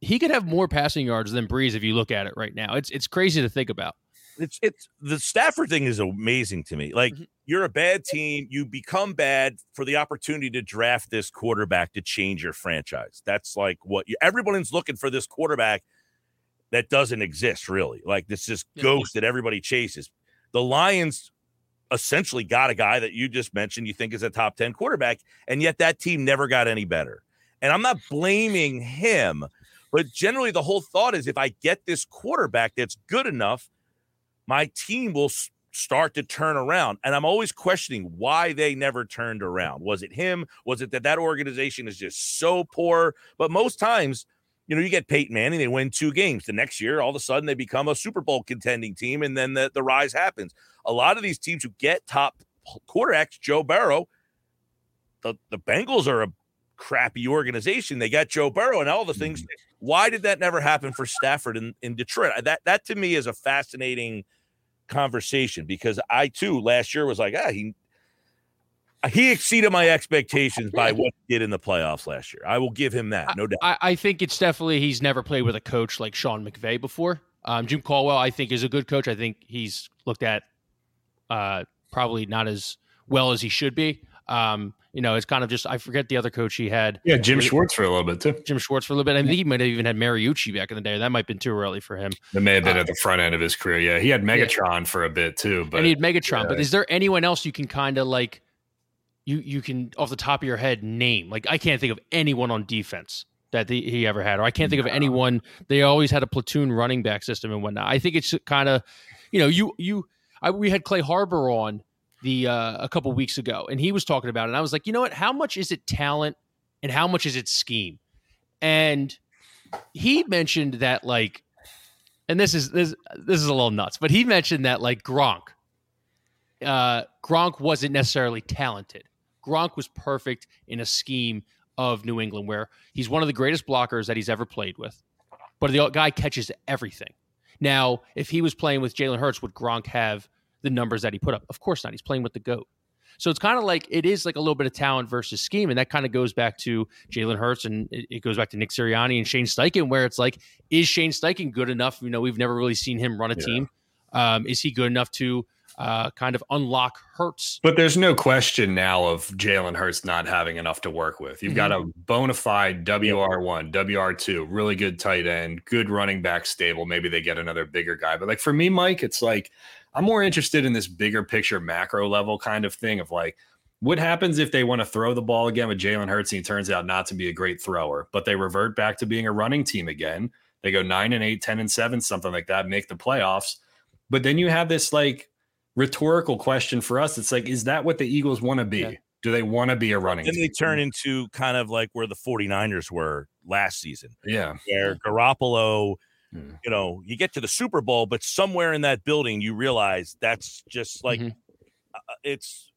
he could have more passing yards than Brees if you look at it right now. It's it's crazy to think about. It's it's the Stafford thing is amazing to me. Like Mhm. you're a bad team, you become bad for the opportunity to draft this quarterback to change your franchise. That's like what you, everyone's looking for this quarterback that doesn't exist really. Like this is Yeah. ghost that everybody chases. The Lions essentially got a guy that you just mentioned you think is a top 10 quarterback and yet that team never got any better. And I'm not blaming him, but generally the whole thought is if I get this quarterback that's good enough my team will start to turn around. And I'm always questioning why they never turned around. Was it him? Was it that that organization is just so poor? But most times, you know, you get Peyton Manning, they win two games. The next year, all of a sudden, they become a Super Bowl contending team, and then the, the rise happens. A lot of these teams who get top quarterbacks, Joe Burrow, the, the Bengals are a crappy organization. They got Joe Burrow and all the things. Why did that never happen for Stafford in, in Detroit? That that to me is a fascinating conversation because I too last year was like, ah, he he exceeded my expectations by what he did in the playoffs last year. I will give him that, no doubt. I, I think it's definitely he's never played with a coach like Sean McVay before. Um, Jim Caldwell, I think, is a good coach. I think he's looked at uh, probably not as well as he should be. Um, you know, it's kind of just I forget the other coach he had, Yeah, Jim Schwartz for a little bit too. Jim Schwartz for a little bit. I think he might have even had Mariucci back in the day. That might have been too early for him. That may have been Uh, at the front end of his career. Yeah, he had Megatron for a bit too. But and he had Megatron. But is there anyone else you can kind of like you you can off the top of your head name? Like I can't think of anyone on defense that the, he ever had, or I can't think of anyone. They always had a platoon running back system and whatnot. I think it's kind of, you know, you you I, we had Clay Harbor on the uh, a couple weeks ago, and he was talking about it. And I was like, you know what? How much is it talent, and how much is it scheme? And he mentioned that like, and this is this this is a little nuts, but he mentioned that like Gronk, uh, Gronk wasn't necessarily talented. Gronk was perfect in a scheme of New England where he's one of the greatest blockers that he's ever played with, but the guy catches everything. Now, if he was playing with Jalen Hurts, would Gronk have the numbers that he put up. Of course not. He's playing with the goat. So it's kind of like it is like a little bit of talent versus scheme, and that kind of goes back to Jalen Hurts and it, it, goes back to Nick Sirianni and Shane Steichen, where it's like, is Shane Steichen good enough? You know, we've never really seen him run a yeah. team. Um, is he good enough to uh, kind of unlock Hurts? But there's no question now of Jalen Hurts not having enough to work with. You've mm-hmm. got a bona fide WR1, WR2, really good tight end, good running back stable. Maybe they get another bigger guy. But like for me, Mike, it's like I'm more interested in this bigger picture, macro level kind of thing of like, what happens if they want to throw the ball again with Jalen Hurts and he turns out not to be a great thrower, but they revert back to being a running team again? They go nine and eight, 10 and seven, something like that, make the playoffs. But then you have this like rhetorical question for us. It's like, is that what the Eagles want to be? Yeah. Do they want to be a running? Then they turn into kind of like where the 49ers were last season. Yeah. Where Garoppolo, hmm. you know, you get to the Super Bowl, but somewhere in that building, you realize that's just like mm-hmm. uh, it's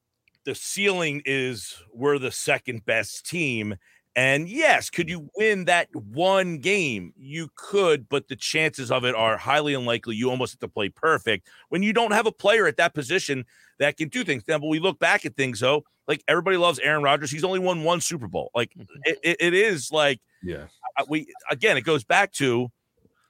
the ceiling is we're the second best team and yes, could you win that one game? You could, but the chances of it are highly unlikely. You almost have to play perfect when you don't have a player at that position that can do things. Now, but we look back at things though, like everybody loves Aaron Rodgers. He's only won one Super Bowl. Like mm-hmm. it, it, it is like, yeah, we again, it goes back to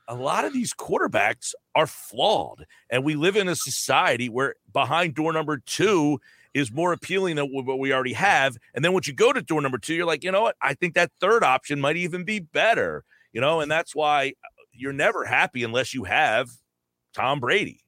a lot of these quarterbacks are flawed, and we live in a society where behind door number two is more appealing than what we already have. And then once you go to door number two, you're like, you know what? I think that third option might even be better, you know, and that's why uh, you're never happy unless you have Tom Brady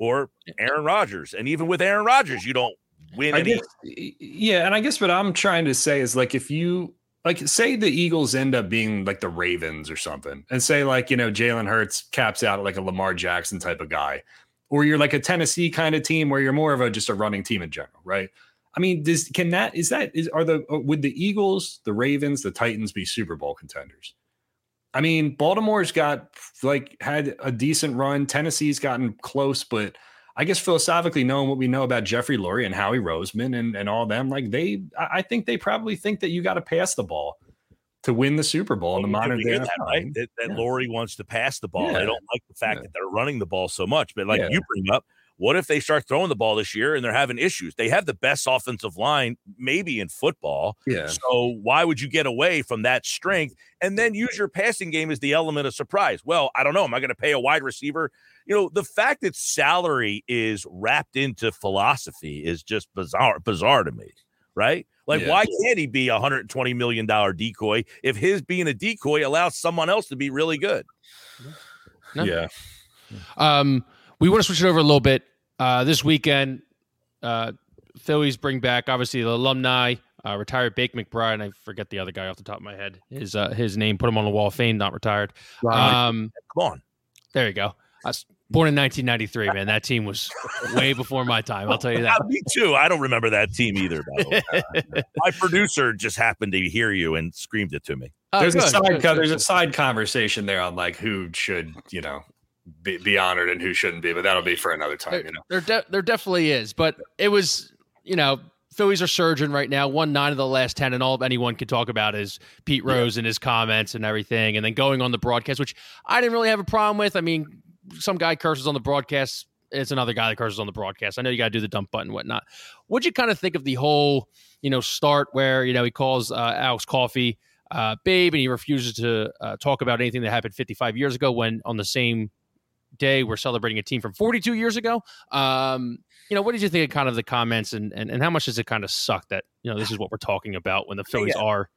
or Aaron Rodgers. And even with Aaron Rodgers, you don't win. I guess, yeah. And I guess what I'm trying to say is like, if you, like say the Eagles end up being like the Ravens or something, and say like you know Jalen Hurts caps out like a Lamar Jackson type of guy, or you're like a Tennessee kind of team where you're more of a just a running team in general, right? I mean, does can that is that is are the uh, would the Eagles, the Ravens, the Titans be Super Bowl contenders? I mean, Baltimore's got like had a decent run. Tennessee's gotten close, but I guess philosophically, knowing what we know about Jeffrey Lurie and Howie Roseman and, and all them, like they, I think they probably think that you got to pass the ball to win the Super Bowl in the modern day. That, right? That, that yeah. Lurie wants to pass the ball. Yeah. They don't like the fact yeah. that they're running the ball so much. But like you bring up, what if they start throwing the ball this year and they're having issues? They have the best offensive line, maybe in football. Yeah. So why would you get away from that strength and then use your passing game as the element of surprise? Well, I don't know. Am I going to pay a wide receiver? You know, the fact that salary is wrapped into philosophy is just bizarre, bizarre to me, right? Like, yeah. why can't he be a $120 million decoy if his being a decoy allows someone else to be really good? No. Yeah. Um, we want to switch it over a little bit. Uh, this weekend, uh, Phillies bring back obviously the alumni, uh, retired Bake McBride, and I forget the other guy off the top of my head. His uh, his name, put him on the wall of fame, not retired. Um, Come on, there you go. I was Born in 1993, man. That team was way before my time. I'll tell you that. Me too. I don't remember that team either. By the way. My producer just happened to hear you and screamed it to me. Oh, there's good, a side good, co- there's a side conversation there on like who should you know be, be honored and who shouldn't be, but that'll be for another time. There, you know, there de- there definitely is, but it was you know Phillies are surging right now. One nine of the last ten, and all anyone can talk about is Pete Rose yeah. and his comments and everything, and then going on the broadcast, which I didn't really have a problem with. I mean, some guy curses on the broadcast. It's another guy that curses on the broadcast. I know you got to do the dump button, whatnot. What'd you kind of think of the whole, you know, start where you know he calls uh, Alex Coffey uh, babe, and he refuses to uh, talk about anything that happened 55 years ago when on the same day we're celebrating a team from 42 years ago. Um, you know, what did you think of kind of the comments and, and, and how much does it kind of suck that, you know, this is what we're talking about when the Phillies yeah. are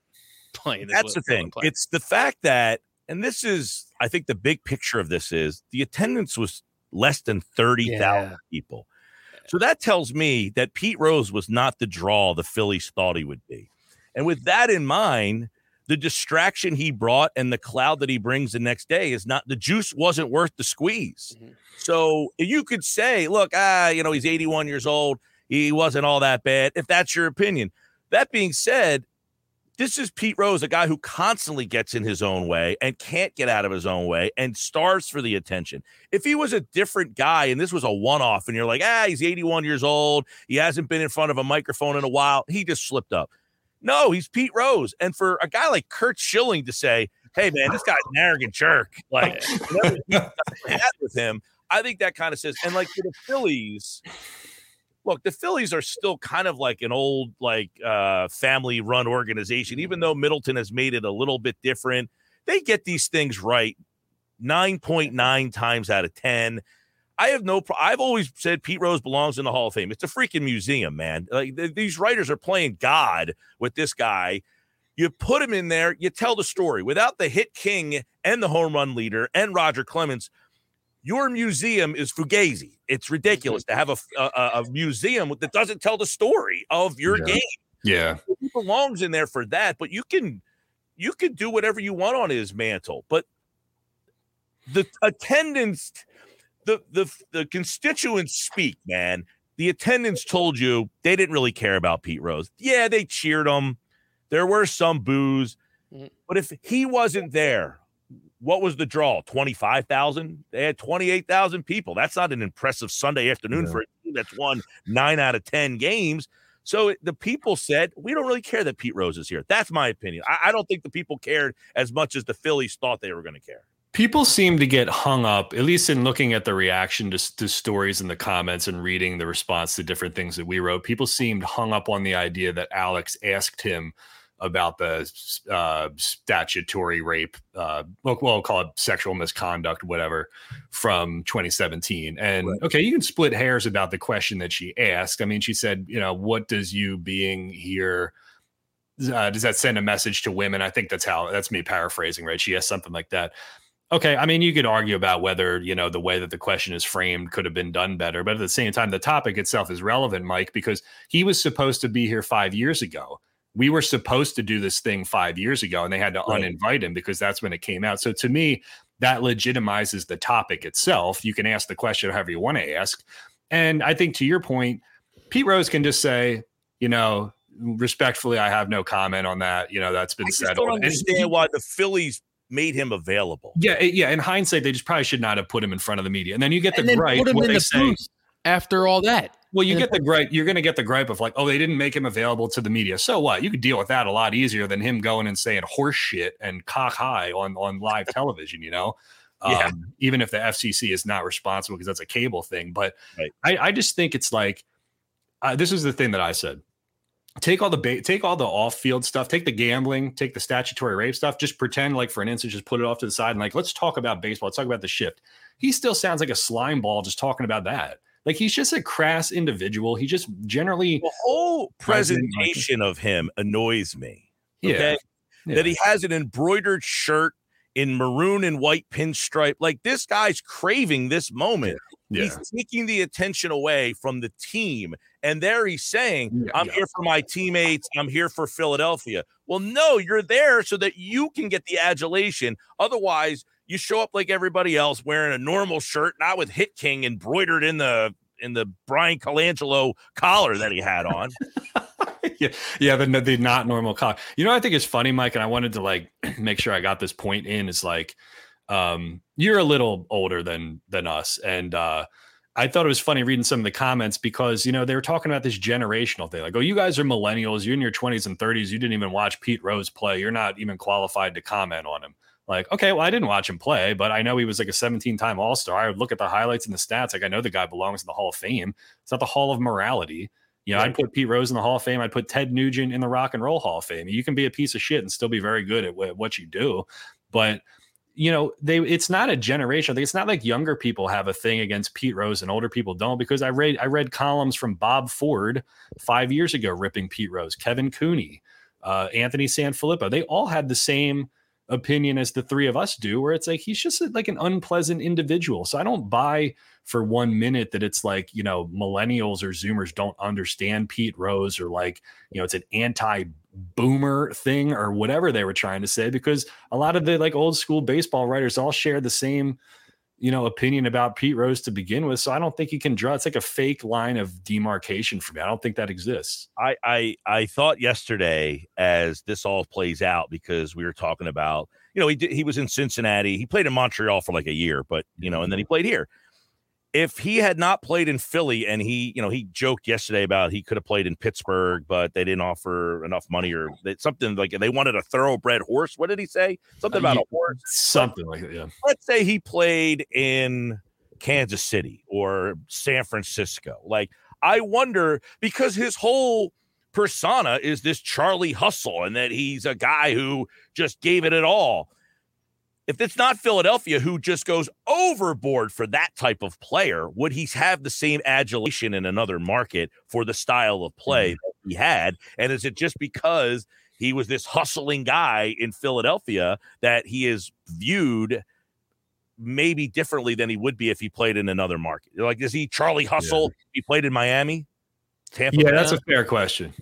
playing? That's the thing. It's the fact that and this is, I think, the big picture of this is the attendance was less than 30,000 yeah. people. So that tells me that Pete Rose was not the draw the Phillies thought he would be. And with that in mind, the distraction he brought and the cloud that he brings the next day is not the juice wasn't worth the squeeze. Mm-hmm. So you could say, look, ah, you know, he's 81 years old. He wasn't all that bad. If that's your opinion. That being said, this is Pete Rose, a guy who constantly gets in his own way and can't get out of his own way and starves for the attention. If he was a different guy and this was a one off and you're like, ah, he's 81 years old, he hasn't been in front of a microphone in a while, he just slipped up. No, he's Pete Rose. And for a guy like Curt Schilling to say, hey, man, this guy's an arrogant jerk, like, with him, I think that kind of says, and like for the Phillies, look, the Phillies are still kind of like an old, like uh, family run organization, even though Middleton has made it a little bit different. They get these things right 9.9 times out of 10. I have no. Pro- I've always said Pete Rose belongs in the Hall of Fame. It's a freaking museum, man. Like th- these writers are playing God with this guy. You put him in there, you tell the story. Without the hit king and the home run leader and Roger Clemens, your museum is fugazi. It's ridiculous mm-hmm. to have a, a, a museum that doesn't tell the story of your Yeah. game. Yeah. He belongs in there for that, but you can you can do whatever you want on his mantle. But the attendance, the the the constituents speak, man. The attendants told you they didn't really care about Pete Rose. Yeah, they cheered him. There were some boos, Mhm. but if he wasn't there, what was the draw? 25,000? They had 28,000 people. That's not an impressive Sunday afternoon Yeah. for a team that's won nine out of 10 games. So the people said, we don't really care that Pete Rose is here. That's my opinion. I, I don't think the people cared as much as the Phillies thought they were going to care. People seem to get hung up at least in looking at the reaction to, to stories in the comments and reading the response to different things that we wrote people seemed hung up on the idea that alex asked him about the uh, statutory rape uh, we'll, we'll call it sexual misconduct whatever from 2017 and okay you can split hairs about the question that she asked i mean she said you know what does you being here uh, does that send a message to women? I think that's how that's me paraphrasing, right? She asked something like that. Okay, I mean, you could argue about whether you know the way that the question is framed could have been done better, but at the same time, the topic itself is relevant, Mike, because he was supposed to be here five years ago. We were supposed to do this thing five years ago, and they had to Right. uninvite him because that's when it came out. So to me, that legitimizes the topic itself. You can ask the question however you want to ask, and I think to your point, Pete Rose can just say, you know, respectfully, I have no comment on that. You know, that's been I just said. don't And understand why the Phillies made him available. yeah, yeah. In hindsight, they just probably should not have put him in front of the media. And then you get the gripe put him where in they the say, after all that. well, you and get the gripe. You're going to get the gripe of like, oh, they didn't make him available to the media. So what? You could deal with that a lot easier than him going and saying horse shit and cock high on on live television. You know. Yeah. Um, even if the FCC is not responsible because that's a cable thing, but Right. I, I just think it's like uh, this is the thing that I said. Take all the ba- take all the off field stuff, take the gambling, take the statutory rape stuff. Just pretend like for an instant, just put it off to the side and like let's talk about baseball. Let's talk about the shift. He still sounds like a slime ball just talking about that. Like he's just a crass individual. He just generally The whole presentation of him annoys me. yeah, yeah. That he has an embroidered shirt in maroon and white pinstripe. Like this guy's craving this moment. yeah. He's taking the attention away from the team. And there he's saying, I'm here for my teammates. I'm here for Philadelphia. Well, no, you're there so that you can get the adulation. Otherwise, you show up like everybody else wearing a normal shirt, not with Hit King embroidered in the in the Bryan Colangelo collar that he had on. yeah, yeah, the the not normal cock. You know, I think it's funny, Mike, and I wanted to like make sure I got this point in. Is like, um, you're a little older than than us, and uh, I thought it was funny reading some of the comments because you know they were talking about this generational thing, like, oh, you guys are millennials, you're in your 20s and 30s, you didn't even watch Pete Rose play, you're not even qualified to comment on him. Like, okay, well, I didn't watch him play, but I know he was like a 17 time All Star. I would look at the highlights and the stats. Like, I know the guy belongs in the Hall of Fame. It's not the Hall of Morality. You know, I'd put Pete Rose in the Hall of Fame. I'd put Ted Nugent in the Rock and Roll Hall of Fame. You can be a piece of shit and still be very good at wh- what you do. But, you know, they it's not a generation. It's not like younger people have a thing against Pete Rose and older people don't. Because I read I read columns from Bob Ford five years ago ripping Pete Rose, Kevin Cooney, uh, Anthony Sanfilippo. They all had the same opinion as the three of us do, where it's like he's just like an unpleasant individual. So I don't buy for one minute that it's like, you know, millennials or Zoomers don't understand Pete Rose or like, you know, it's an anti boomer thing or whatever they were trying to say, because a lot of the like old school baseball writers all share the same, you know, opinion about Pete Rose to begin with. So I don't think you can draw it's like a fake line of demarcation for me. I don't think that exists. I I I thought yesterday as this all plays out because we were talking about you know he did, he was in Cincinnati he played in Montreal for like a year but you know and then he mm-hmm. played here if he had not played in Philly and he you know he joked yesterday about he could have played in Pittsburgh but they didn't offer enough money or they, something like they wanted a thoroughbred horse what did he say something uh, about a horse Something like that. Yeah. let's say he played in Kansas City or San Francisco. Like, I wonder because his whole persona is this Charlie Hustle and that he's a guy who just gave it at all. If it's not Philadelphia who just goes overboard for that type of player, would he have the same adulation in another market for the style of play mm-hmm. that he had? And is it just because he was this hustling guy in Philadelphia that he is viewed maybe differently than he would be if he played in another market. Like, is he Charlie Hustle? Yeah. He played in Miami. Tampa yeah, Bay? that's a fair question.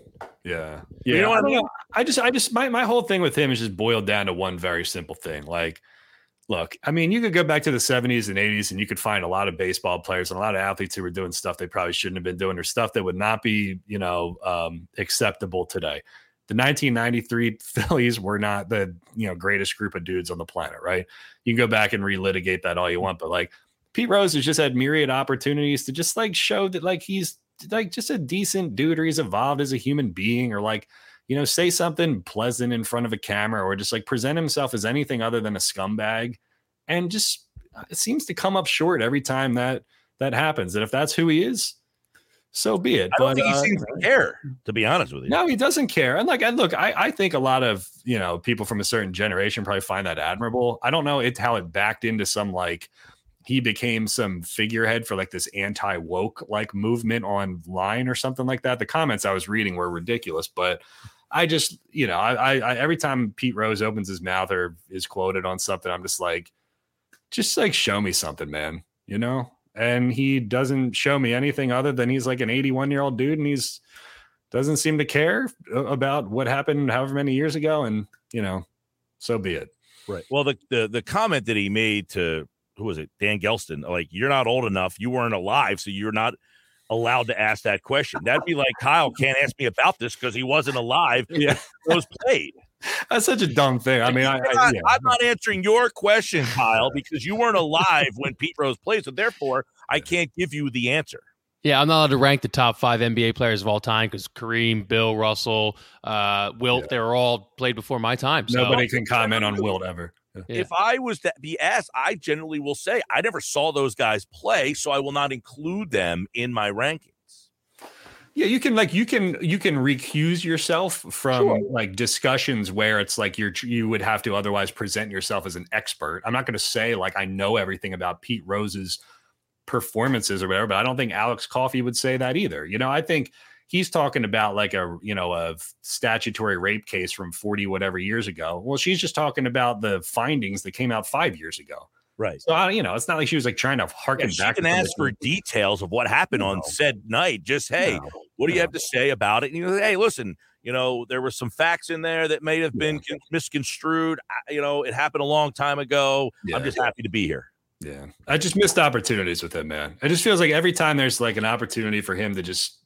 Yeah, yeah. You know what I mean? I just, I just, my my whole thing with him is just boiled down to one very simple thing. Like, look, I mean, you could go back to the '70s and '80s, and you could find a lot of baseball players and a lot of athletes who were doing stuff they probably shouldn't have been doing, or stuff that would not be, you know, um, acceptable today the 1993 Phillies were not the you know greatest group of dudes on the planet, right? You can go back and relitigate that all you want, but like Pete Rose has just had myriad opportunities to just like show that like he's like just a decent dude or he's evolved as a human being or like you know say something pleasant in front of a camera or just like present himself as anything other than a scumbag and just uh, it seems to come up short every time that that happens and if that's who he is so be it. I don't but, think he uh, seems to care, to be honest with you. No, he doesn't care. And like, and look, I, I think a lot of you know people from a certain generation probably find that admirable. I don't know it how it backed into some like he became some figurehead for like this anti woke like movement online or something like that. The comments I was reading were ridiculous, but I just you know I, I every time Pete Rose opens his mouth or is quoted on something, I'm just like, just like show me something, man. You know, and he doesn't show me anything other than he's like an 81 year old dude and he's doesn't seem to care about what happened however many years ago and you know so be it. Right. Well the the, the comment that he made to who was it? Dan gelston like you're not old enough. You weren't alive so you're not allowed to ask that question that'd be like kyle can't ask me about this because he wasn't alive yeah was played that's such a dumb thing. I mean, I, I, yeah. I'm not answering your question, Kyle, because you weren't alive when Pete Rose played. So therefore, I can't give you the answer. Yeah, I'm not allowed to rank the top five NBA players of all time because Kareem, Bill, Russell, uh, Wilt, yeah. they were all played before my time. So. Nobody can comment on Wilt ever. Yeah. If I was to be asked, I generally will say I never saw those guys play, so I will not include them in my rankings. Yeah, you can like you can you can recuse yourself from sure. like discussions where it's like you're you would have to otherwise present yourself as an expert. I'm not going to say like I know everything about Pete Rose's performances or whatever, but I don't think Alex Coffey would say that either. You know, I think he's talking about like a you know a statutory rape case from 40 whatever years ago. Well, she's just talking about the findings that came out 5 years ago. Right. So you know, it's not like she was like trying to harken yeah, back. She can ask for details of what happened no. on said night. Just hey, no. what do no. you have to say about it? And you know, hey, listen, you know, there were some facts in there that may have been yeah. misconstrued. You know, it happened a long time ago. Yeah. I'm just happy to be here. Yeah, I just missed opportunities with him, man. It just feels like every time there's like an opportunity for him to just,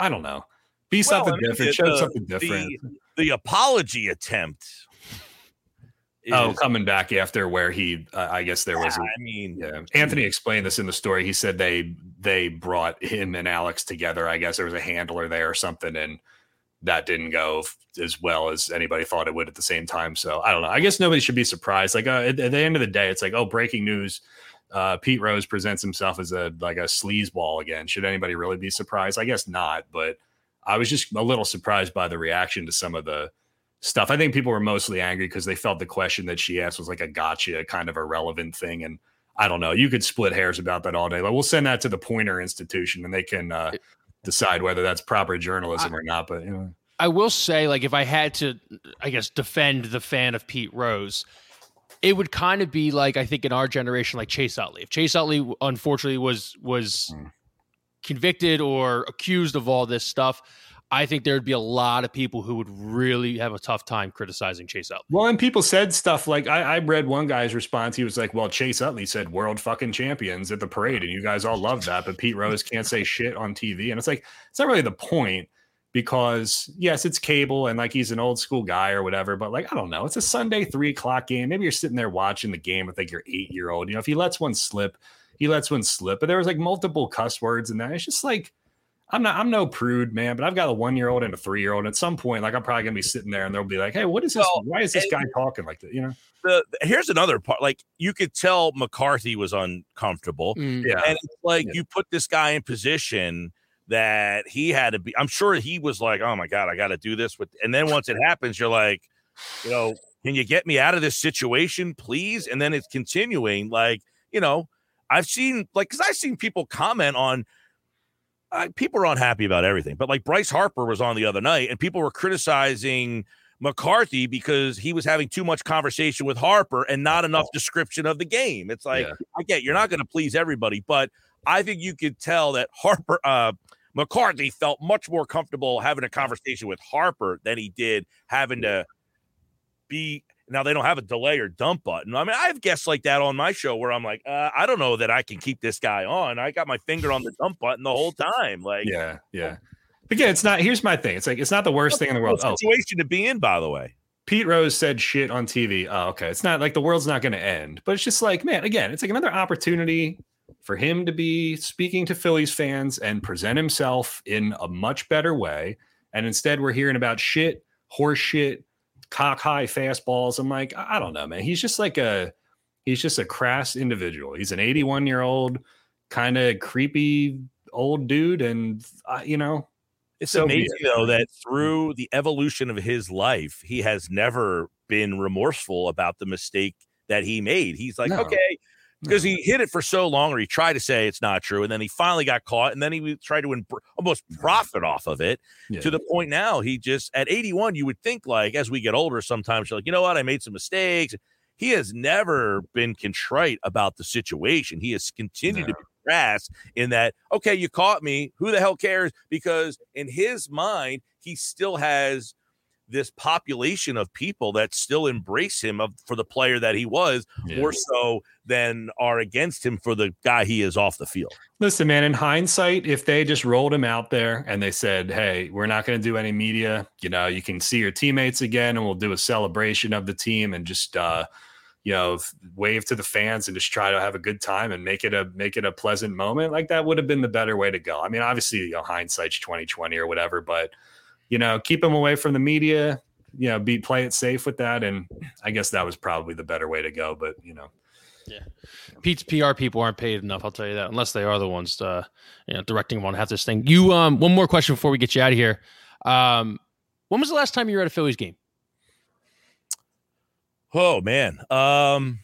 I, don't know, be well, something I mean, different, show something different. The, the apology attempt Oh, coming back after where he, uh, I guess there yeah, was. A, I mean, yeah. Anthony explained this in the story. He said they they brought him and Alex together. I guess there was a handler there or something, and that didn't go as well as anybody thought it would at the same time. So I don't know. I guess nobody should be surprised. Like uh, at, at, the end of the day, it's like, oh, breaking news. Uh, Pete Rose presents himself as a like a sleazeball again. Should anybody really be surprised? I guess not. But I was just a little surprised by the reaction to some of the stuff. I think people were mostly angry because they felt the question that she asked was like a gotcha, kind of irrelevant thing. And I don't know. You could split hairs about that all day. Like we'll send that to the Poynter Institution and they can uh, decide whether that's proper journalism I, or not. But you know. I will say, like, if I had to, I guess, defend the fan of Pete Rose, it would kind of be like I think in our generation, like Chase Utley. If Chase Utley, unfortunately, was was mm. convicted or accused of all this stuff, I think there'd be a lot of people who would really have a tough time criticizing Chase Utley. Well, and people said stuff like I, I, read one guy's response. He was like, "Well, Chase Utley said world fucking champions at the parade, and you guys all love that, but Pete Rose can't say shit on TV." And it's like it's not really the point because yes, it's cable and like he's an old school guy or whatever. But like I don't know, it's a Sunday three o'clock game. Maybe you're sitting there watching the game with like your eight year old. You know, if he lets one slip, he lets one slip. But there was like multiple cuss words and that. It's just like I'm not I'm no prude, man, but I've got a one year old and a three year old. At some point, like I'm probably gonna be sitting there and they'll be like, Hey, what is this? Well, Why is this guy talking like that? You know? The, here's another part. Like you could tell McCarthy was uncomfortable. Mm. Yeah. and it's like Yeah. you put this guy in position that he had to be i'm sure he was like oh my god i gotta do this with and then once it happens you're like you know can you get me out of this situation please and then it's continuing like you know i've seen like because i've seen people comment on uh, people are unhappy about everything but like bryce harper was on the other night and people were criticizing mccarthy because he was having too much conversation with harper and not enough description of the game it's like Yeah. I get you're not going to please everybody, but I think you could tell that Harper uh McCarthy felt much more comfortable having a conversation with Harper than he did having to be now they don't have a delay or dump button. I mean, I have guests like that on my show where I'm like, uh, I don't know that I can keep this guy on. I got my finger on the dump button the whole time. Like, Yeah, yeah. But yeah, it's not here's my thing. It's like it's not the worst thing in the world. Oh, situation to be in, by the way. Pete Rose said shit on TV. Oh, okay. It's not like the world's not going to end, but it's just like, man, again, it's like another opportunity for him to be speaking to Phillies fans and present himself in a much better way. And instead, we're hearing about shit, horse shit, cock high fastballs. I'm like, I don't know, man. He's just like a, he's just a crass individual. He's an 81 year old, kind of creepy old dude. And, uh, you know, It's So amazing it. though that through the evolution of his life, he has never been remorseful about the mistake that he made. He's like, No. okay, because he hid it for so long, or he tried to say it's not true, and then he finally got caught, and then he tried to imp- almost profit off of it yeah. to the point now he just at 81. You would think like as we get older, sometimes you're like, you know what, I made some mistakes. He has never been contrite about the situation. He has continued to No. be crass in that, okay, you caught me. Who the hell cares? Because in his mind, he still has this population of people that still embrace him of, for the player that he was, Yeah. more so than are against him for the guy he is off the field. Listen, man, in hindsight, if they just rolled him out there and they said, Hey, we're not going to do any media, you know, you can see your teammates again and we'll do a celebration of the team and just, uh, you know, wave to the fans and just try to have a good time and make it a make it a pleasant moment. Like that would have been the better way to go. I mean, obviously, you know, hindsight's twenty twenty or whatever, but you know, keep them away from the media. You know, be play it safe with that, and I guess that was probably the better way to go. But you know, yeah, Pete's PR people aren't paid enough. I'll tell you that, unless they are the ones, uh, you know, directing them on half this thing. You, um, one more question before we get you out of here. Um, when was the last time you were at a Phillies game? Oh man, um,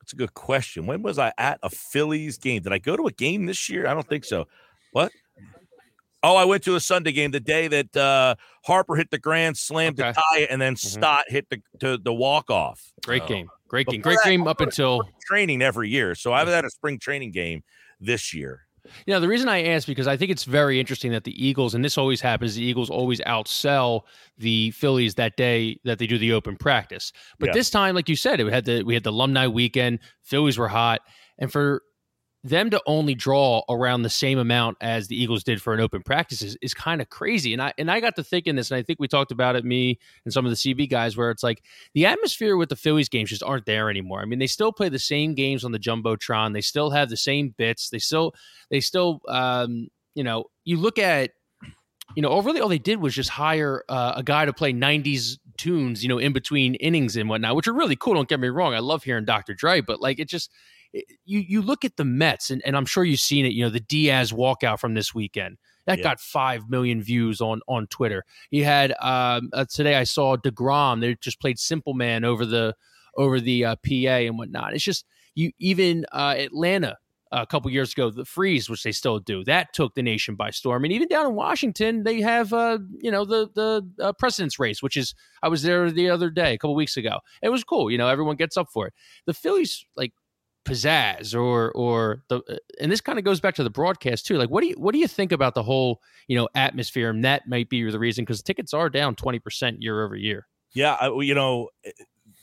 that's a good question. When was I at a Phillies game? Did I go to a game this year? I don't think so. What? Oh, I went to a Sunday game the day that uh, Harper hit the grand slam Okay. to tie it, and then Stott hit the to the walk off. Great Oh. game, great game, great that, game up until Training every year, so I've had a spring training game this year. You know, the reason I ask because I think it's very interesting that the Eagles, and this always happens, the Eagles always outsell the Phillies that day that they do the open practice. But Yeah. this time, like you said, it had the we had the alumni weekend. Phillies were hot, and for them to only draw around the same amount as the Eagles did for an open practice is, is kind of crazy. And I and I got to thinking this, and I think we talked about it, me and some of the CB guys, where it's like the atmosphere with the Phillies games just aren't there anymore. I mean, they still play the same games on the jumbotron. They still have the same bits. They still they still um, you know you look at you know really all they did was just hire uh, a guy to play 90s tunes you know in between innings and whatnot which are really cool don't get me wrong i love hearing dr dre but like it just you you look at the mets and, and i'm sure you've seen it you know the diaz walkout from this weekend that Yeah. got 5 million views on on twitter you had um, uh, today i saw degrom they just played simple man over the over the uh, pa and whatnot it's just you even uh, atlanta a couple years ago, the freeze, which they still do, that took the nation by storm. And even down in Washington, they have, uh, you know, the the uh, president's race, which is I was there the other day, a couple weeks ago. It was cool. You know, everyone gets up for it. The Phillies like pizzazz or or the uh, and this kind of goes back to the broadcast too. Like, what do you what do you think about the whole you know atmosphere? And that might be the reason because tickets are down twenty percent year over year. Yeah, I, you know, eh,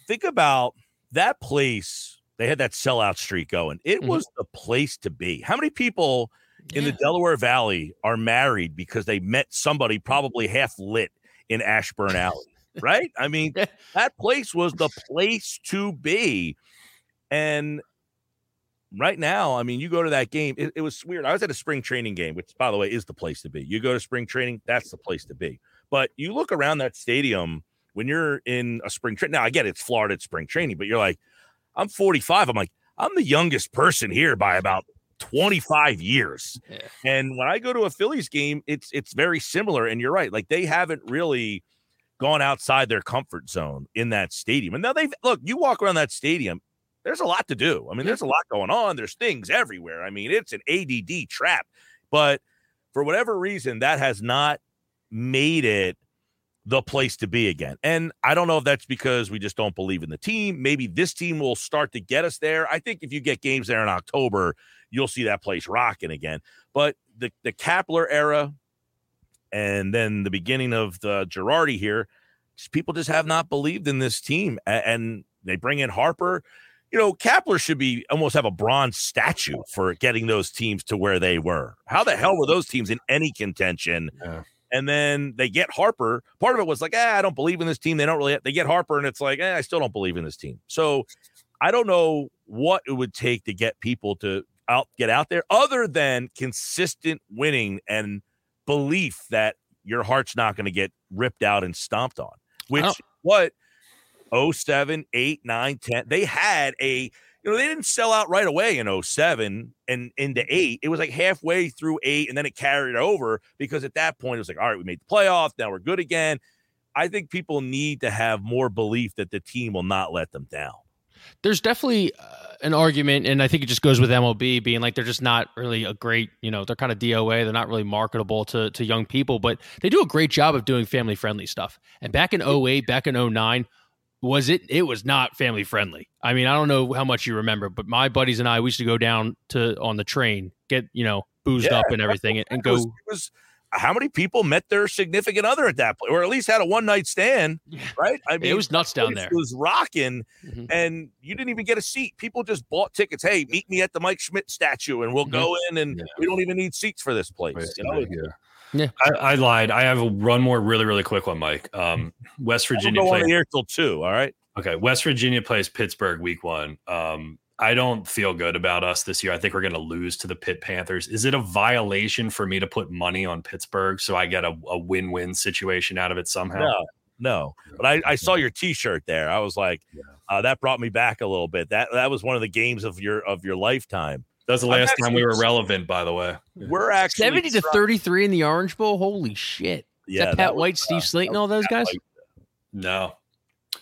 think about that place. They had that sellout streak going. It Mhm. was the place to be. How many people in the Delaware Valley are married because they met somebody probably half lit in Ashburn Alley? right? I mean, that place was the place to be. And right now, I mean, you go to that game, it, it, was weird. I was at a spring training game, which, by the way, is the place to be. You go to spring training, that's the place to be. But you look around that stadium when you're in a spring training. Now, I get it, it's Florida it's spring training, but you're like, I'm 45. I'm like, I'm the youngest person here by about 25 years. Yeah. And when I go to a Phillies game, it's it's very similar. And you're right, like they haven't really gone outside their comfort zone in that stadium. And now they've look, you walk around that stadium, there's a lot to do. I mean, there's a lot going on. There's things everywhere. I mean, it's an ADD trap. But for whatever reason, that has not made it the place to be again. And I don't know if that's because we just don't believe in the team. Maybe this team will start to get us there. I think if you get games there in October, you'll see that place rocking again. But the the Kapler era and then the beginning of the Girardi here, people just have not believed in this team. And they bring in Harper. You know, Kapler should be almost have a bronze statue for getting those teams to where they were. How the hell were those teams in any contention? Yeah and then they get Harper. Part of it was like, eh, I don't believe in this team. They don't really. They get Harper, and it's like, eh, I still don't believe in this team. So I don't know what it would take to get people to out get out there, other than consistent winning and belief that your heart's not going to get ripped out and stomped on. Which what 07, 8, 9, 10, they had a you know, they didn't sell out right away in 07 and into eight. It was like halfway through eight, and then it carried over because at that point it was like, all right, we made the playoff. Now we're good again. I think people need to have more belief that the team will not let them down. There's definitely uh, an argument, and I think it just goes with MLB being like they're just not really a great, you know, they're kind of DOA. They're not really marketable to, to young people, but they do a great job of doing family friendly stuff. And back in 08, back in 09, was it it was not family friendly i mean i don't know how much you remember but my buddies and i we used to go down to on the train get you know boozed yeah, up and everything and, go it was, it was, how many people met their significant other at that point or at least had a one night stand right i mean it was nuts down there it was rocking mm-hmm. and you didn't even get a seat people just bought tickets hey meet me at the mike schmidt statue and we'll mm-hmm. go in and yeah. we don't even need seats for this place right. you know yeah. Yeah, I, I, lied. I have a run more really really quick one, Mike. Um, West Virginia. Go plays, here till two. All right. Okay. West Virginia plays Pittsburgh week one. Um, I don't feel good about us this year. I think we're going to lose to the Pitt Panthers. Is it a violation for me to put money on Pittsburgh so I get a, a win win situation out of it somehow? No, no. But I, I saw your T-shirt there. I was like, yeah. uh, that brought me back a little bit. That that was one of the games of your of your lifetime. That's the last time we were relevant, by the way. We're actually 70 to 33 in the Orange Bowl. Holy shit. Yeah. that Pat that White, Steve Slaton, all those guys? No.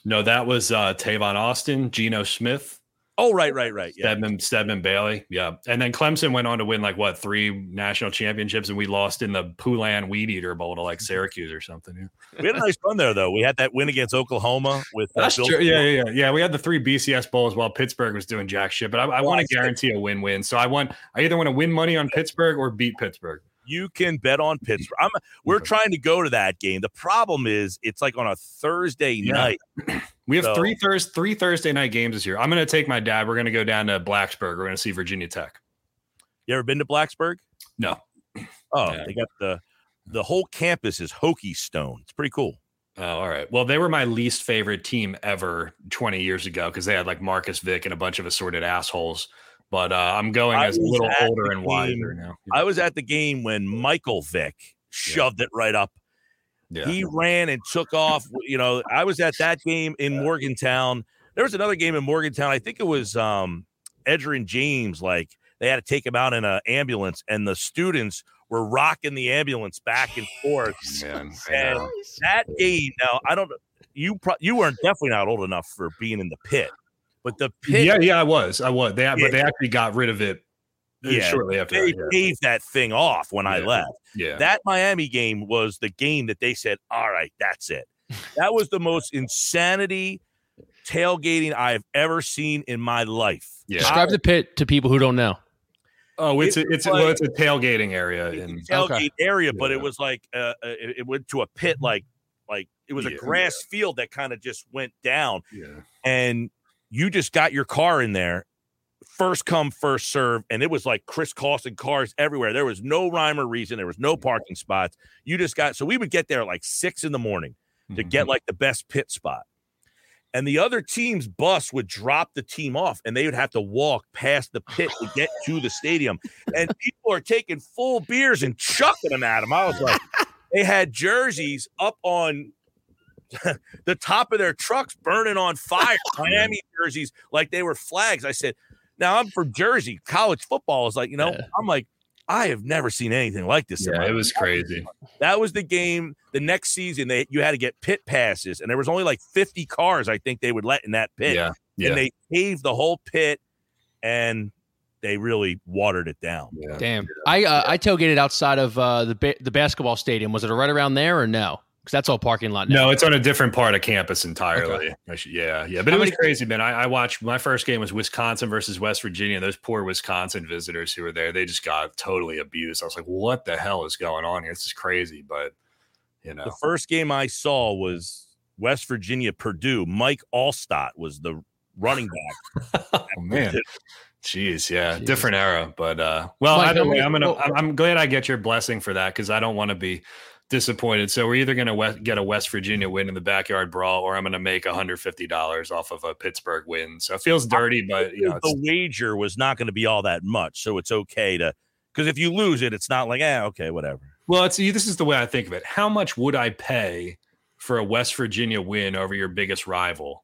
No, that was uh Tavon Austin, Geno Smith, Oh, right, right, right. Yeah. Stedman, Stedman Bailey. Yeah. And then Clemson went on to win like what, three national championships, and we lost in the Poulan Weed Eater Bowl to like Syracuse or something. Yeah. We had a nice run there, though. We had that win against Oklahoma with uh, That's true. Yeah, yeah, yeah. Yeah. We had the three BCS bowls while Pittsburgh was doing jack shit. But I, I want to guarantee a win win. So I want, I either want to win money on Pittsburgh or beat Pittsburgh you can bet on Pittsburgh. I'm, we're trying to go to that game. The problem is it's like on a Thursday yeah. night. We have so, three Thursday three Thursday night games this year. I'm going to take my dad. We're going to go down to Blacksburg. We're going to see Virginia Tech. You ever been to Blacksburg? No. Oh, yeah. they got the the whole campus is Hokie Stone. It's pretty cool. Oh, all right. Well, they were my least favorite team ever 20 years ago because they had like Marcus Vick and a bunch of assorted assholes. But uh, I'm going as a little older and wiser now. I was at the game when Michael Vick shoved yeah. it right up. Yeah. He ran and took off. You know, I was at that game in Morgantown. There was another game in Morgantown. I think it was um and James. Like they had to take him out in an ambulance, and the students were rocking the ambulance back and forth. Man, and that game. Now I don't. You pro- you weren't definitely not old enough for being in the pit. But the pit, yeah, yeah, I was, I was. They, yeah. but they actually got rid of it. Yeah, shortly after they that, yeah. that thing off when yeah. I left. Yeah, that Miami game was the game that they said, "All right, that's it." that was the most insanity tailgating I've ever seen in my life. Yeah. Describe I, the pit to people who don't know. Oh, it's it a, it's like, well, it's a tailgating area in tailgate okay. area, but yeah. it was like uh, uh, it, it, went to a pit like like it was yeah, a grass yeah. field that kind of just went down. Yeah, and you just got your car in there first come first serve and it was like crisscrossing cars everywhere there was no rhyme or reason there was no parking spots you just got so we would get there like six in the morning to mm-hmm. get like the best pit spot and the other team's bus would drop the team off and they would have to walk past the pit to get to the stadium. And people are taking full beers and chucking them at them. I was like, they had jerseys up on the top of their trucks burning on fire, Miami jerseys like they were flags. I said, now I'm from Jersey. College football is like, you know, Yeah. I'm like, I have never seen anything like this. Yeah, it was crazy. that was the game. The next season, they you had to get pit passes, and there was only like 50 cars. I think they would let in that pit, Yeah, yeah, and they paved the whole pit, and they really watered it down. yeah. Damn. I uh, I tailgated outside of uh, the ba- the basketball stadium. Was it right around there or no? Because that's all parking lot now. No, it's on a different part of campus entirely. I should- yeah, yeah. But How it was many- crazy, man. I, I watched my first game was Wisconsin versus West Virginia. Those poor Wisconsin visitors who were there, they just got totally abused. I was like, what the hell is going on here? This is crazy. But you know, The first game I saw was West Virginia Purdue. Mike Alstott was the running back. oh man. Jeez, yeah, Jeez. different era, but uh, well, Mike, either way, I'm gonna, I'm, I'm glad I get your blessing for that because I don't want to be disappointed. So we're either gonna get a West Virginia win in the backyard brawl, or I'm gonna make 150 dollars off of a Pittsburgh win. So it feels dirty, but you know, the wager was not going to be all that much, so it's okay to because if you lose it, it's not like eh, okay, whatever. Well, it's this is the way I think of it. How much would I pay for a West Virginia win over your biggest rival?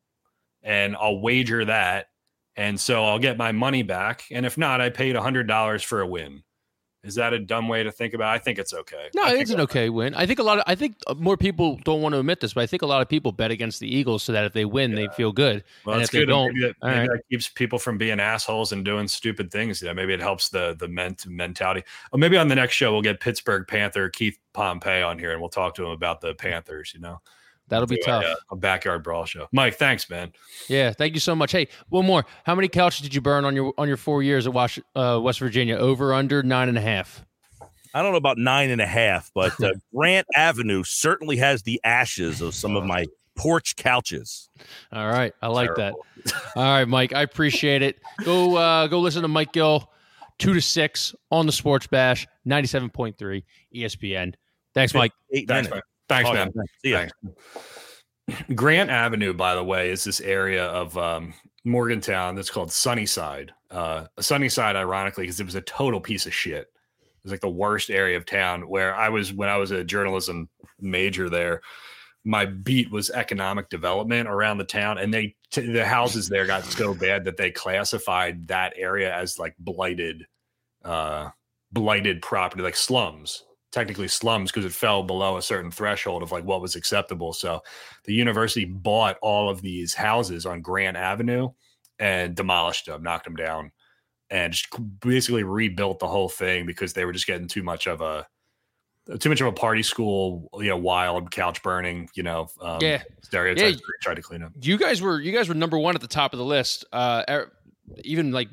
And I'll wager that. And so I'll get my money back. And if not, I paid hundred dollars for a win. Is that a dumb way to think about? it? I think it's okay. No, I it's an okay win. I think a lot of I think uh, more people don't want to admit this, but I think a lot of people bet against the Eagles so that if they win, they feel good. Well, and that's if they good. don't, maybe that, maybe right. that keeps people from being assholes and doing stupid things. Yeah, maybe it helps the the ment- mentality. Or maybe on the next show we'll get Pittsburgh Panther Keith Pompey on here and we'll talk to him about the Panthers. You know, That'll be Do a, tough. uh, a backyard brawl show. Mike, thanks, man. Yeah, thank you so much. Hey, one more. How many couches did you burn on your on your four years at Wash, uh, West Virginia? Over under nine and a half. I don't know about nine and a half, but uh, Grant Avenue certainly has the ashes of some of my porch couches. All right, I like Terrible. that. All right, Mike, I appreciate it. Go uh, go listen to Mike Gill, two to six on the Sports Bash, ninety seven point three ESPN. Thanks, Mike. Eight Thanks, minutes. Thanks, Oh, man. See ya. Thanks. Grant Avenue, by the way, is this area of um, Morgantown that's called Sunnyside. Uh, Sunnyside, ironically, because it was a total piece of shit. It was like the worst area of town where I was when I was a journalism major there. My beat was economic development around the town, and they t- the houses there got so bad that they classified that area as like blighted, uh, blighted property, like slums technically slums because it fell below a certain threshold of like what was acceptable. So the university bought all of these houses on Grant Avenue and demolished them, knocked them down, and just basically rebuilt the whole thing because they were just getting too much of a too much of a party school, you know, wild couch burning, you know, um, Yeah. stereotypes. Yeah. tried to clean up. You guys were you guys were number one at the top of the list. Uh, even like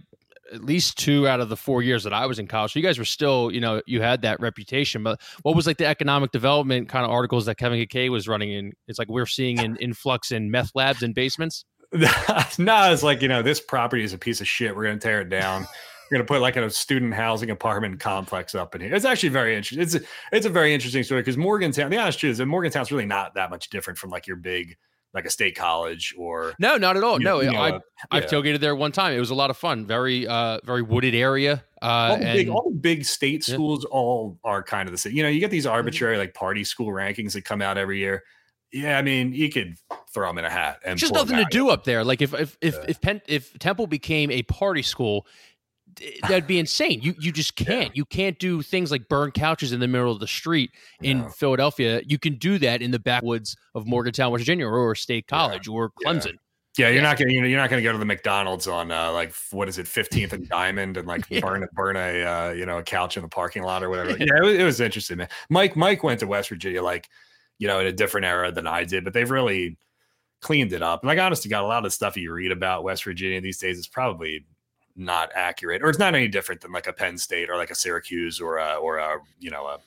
at least two out of the four years that I was in college. So you guys were still, you know, you had that reputation. But what was like the economic development kind of articles that Kevin Kay was running in? It's like we're seeing an influx in meth labs and basements. no, it's like you know, this property is a piece of shit. We're gonna tear it down. We're gonna put like a student housing apartment complex up in here. It's actually very interesting. It's a, it's a very interesting story because Morgantown. The honest truth is that Morgantown's really not that much different from like your big like a state college or No, not at all. you- no, you know, I, uh, I've yeah. tailgated there one time. It was a lot of fun. Very, uh, very wooded area. Uh, all the big all the big state Yeah. schools all are kind of the same. You know, you get these arbitrary like party school rankings that come out every year. Yeah, I mean, you could throw them in a hat and just nothing to do up there. Like if if if Yeah. if, Penn, if Temple became a party school, that'd be insane. You you just can't. You can't do things like burn couches in the middle of the street in. Philadelphia. You can do that in the backwoods of Morgantown, West Virginia, or State College or Clemson. Yeah, you're Yeah. not gonna you know, you're not gonna go to the McDonald's on uh, like what is it, 15th and Diamond, and like Yeah. burn a burn a uh, you know a couch in the parking lot or whatever. Yeah, it was, it was interesting, man. Mike Mike went to West Virginia like you know in a different era than I did, but they've really cleaned it up. And Like honestly, got a lot of stuff you read about West Virginia these days is probably not accurate, or it's not any different than like a Penn State or like a Syracuse or a or a you know a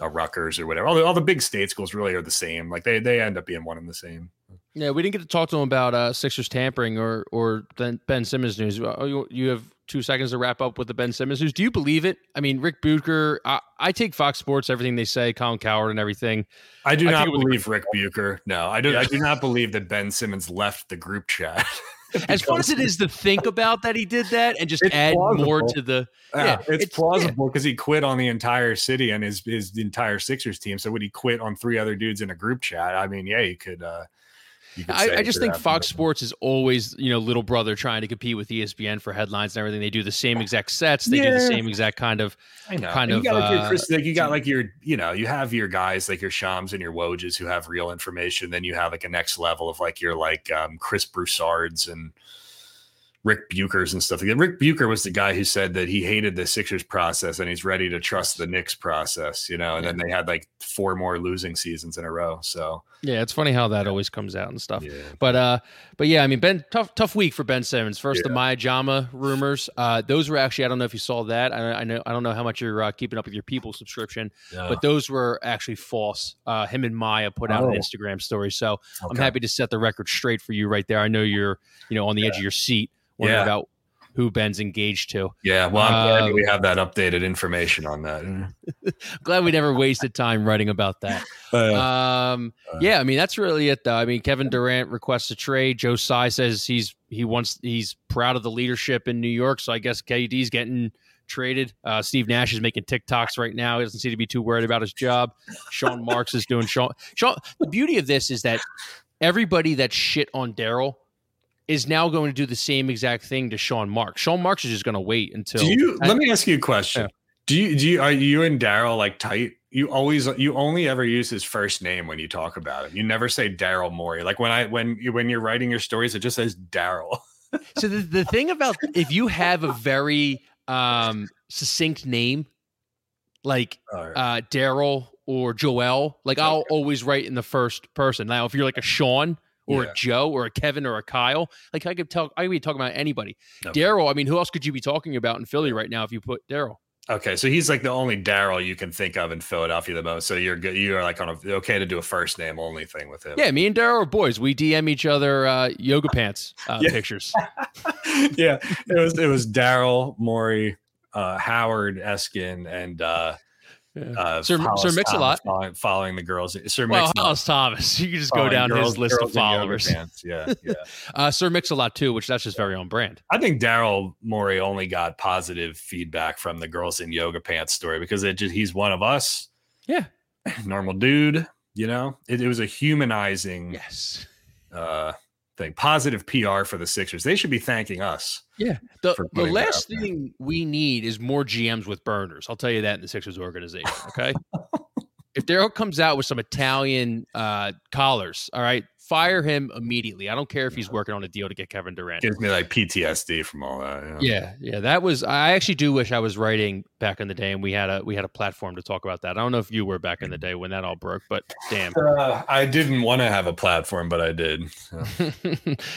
a Rutgers or whatever. All the, all the big state schools really are the same. Like they they end up being one and the same. Yeah, we didn't get to talk to him about uh, Sixers tampering or or Ben Simmons news. Uh, You, you have two seconds to wrap up with the Ben Simmons news. Do you believe it? I mean, Rick Bucher. I, I take Fox Sports everything they say, Colin Cowherd and everything. I do I not believe Rick Bucher. No, I do. I do not believe that Ben Simmons left the group chat. as fun as it is to think about that he did that and just add plausible. more to the yeah, yeah it's, it's, plausible because yeah. he quit on the entire city and his his entire Sixers team. So would he quit on three other dudes in a group chat? I mean, yeah, he could. uh I, I, just think Fox Sports is always, you know, little brother trying to compete with ESPN for headlines and everything. They do the same exact sets. They yeah. do the same exact kind of, I know. kind and of. You got, like, your Chris, like, you got like your, you know, you have your guys like your Shams and your Wojs who have real information. Then you have like a next level of like your like um, Chris Broussards and Rick Bucher's and stuff. Again, Rick Bucher was the guy who said that he hated the Sixers process and he's ready to trust the Knicks process, you know. And yeah. then they had like four more losing seasons in a row. So yeah, it's funny how that yeah. always comes out and stuff. Yeah. But uh, but yeah, I mean, Ben, tough tough week for Ben Simmons. First, the Maya Jama rumors. Uh, those were actually I don't know if you saw that. I, I know I don't know how much you're uh, keeping up with your People subscription, but those were actually false. Uh, him and Maya put out oh. an Instagram story, so okay. I'm happy to set the record straight for you right there. I know you're you know on the edge of your seat wondering yeah. about who Ben's engaged to. Yeah, well, I'm glad we have that updated information on that. glad we never wasted time writing about that. Uh, um, uh, yeah, I mean that's really it. Though. I mean, Kevin Durant requests a trade. Joe Tsai says he's he wants he's proud of the leadership in New York. So I guess KD's getting traded. Uh, Steve Nash is making TikToks right now. He doesn't seem to be too worried about his job. Sean Marks is doing Sean. Sean. The beauty of this is that everybody that shit on Daryl is now going to do the same exact thing to Sean Marks. Sean Marks is just going to wait until. Do you? I, let me ask you a question. Yeah. Do you? Do you? Are you and Daryl like tight? You always you only ever use his first name when you talk about him. You never say Daryl Morey. Like when I when you when you're writing your stories, it just says Daryl. so the the thing about if you have a very um succinct name, like right. uh Daryl or Joel, like. I'll always write in the first person. Now, if you're like a Sean, or yeah. a Joe or a Kevin or a Kyle. Like I could tell, I could be talking about anybody. Okay. Daryl. I mean, who else could you be talking about in Philly right now if you put Daryl? Okay, so he's like the only Daryl you can think of in Philadelphia the most. So you're good. You're like on a okay to do a first name only thing with him. Yeah, me and Daryl are boys. We DM each other uh, yoga pants uh, pictures. yeah, it was it was Daryl, Morey, uh, Howard Eskin, and uh, uh, Sir, Sir Mix a lot following, following, the girls. Sir well, Mix Hollis Thomas. You can just go down girls, his list of followers. Yeah, yeah. uh, Sir Mix a lot too, which that's just very own brand. I think Daryl Morey only got positive feedback from the girls in yoga pants story because it just he's one of us. Yeah, normal dude. You know, it, it was a humanizing. Yes. Uh, thing. Positive PR for the Sixers. They should be thanking us. Yeah. The, the last thing we need is more GMs with burners. I'll tell you that in the Sixers organization. Okay. if Daryl comes out with some Italian uh, collars, all right, fire him immediately. I don't care if he's working on a deal to get Kevin Durant. Gives me like PTSD from all that. Yeah. yeah, yeah. That was. I actually do wish I was writing back in the day, and we had a we had a platform to talk about that. I don't know if you were back in the day when that all broke, but damn, uh, I didn't want to have a platform, but I did. So.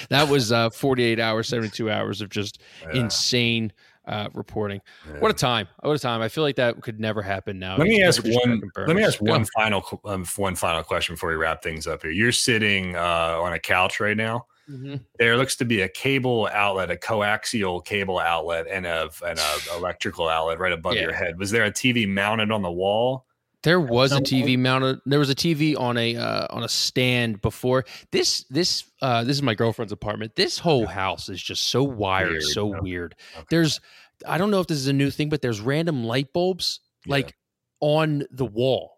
that was uh, 48 hours, 72 hours of just yeah. insane uh, reporting. Yeah. What a time! What a time! I feel like that could never happen now. Let me ask one. Let me ask Go. one final um, one final question before we wrap things up here. You're sitting uh, on a couch right now. Mm-hmm. There looks to be a cable outlet, a coaxial cable outlet, and a and a electrical outlet right above yeah. your head. Was there a TV mounted on the wall? There was a TV mounted. There was a TV on a uh, on a stand before. This this uh, this is my girlfriend's apartment. This whole house is just so wired, weird. so okay. weird. Okay. There's I don't know if this is a new thing, but there's random light bulbs yeah. like on the wall.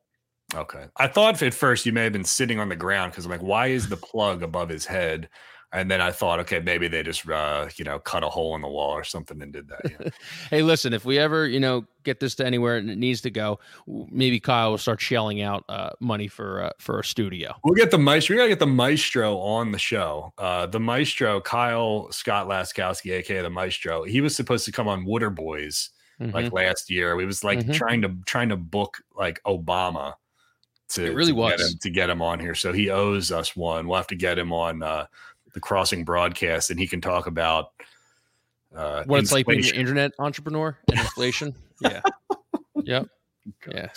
Okay. I thought at first you may have been sitting on the ground because I'm like, why is the plug above his head? And then I thought, okay, maybe they just, uh, you know, cut a hole in the wall or something and did that. Yeah. hey, listen, if we ever, you know, get this to anywhere and it needs to go, maybe Kyle will start shelling out uh, money for uh, for a studio. We'll get the maestro. We gotta get the maestro on the show. Uh, the maestro, Kyle Scott Laskowski, aka the maestro. He was supposed to come on Water Boys mm-hmm. like last year. We was like mm-hmm. trying to trying to book like Obama. To, it really to was get him, to get him on here. So he owes us one. We'll have to get him on uh, the crossing broadcast and he can talk about uh, what it's like being an internet entrepreneur and inflation. yeah. Yep. Yeah.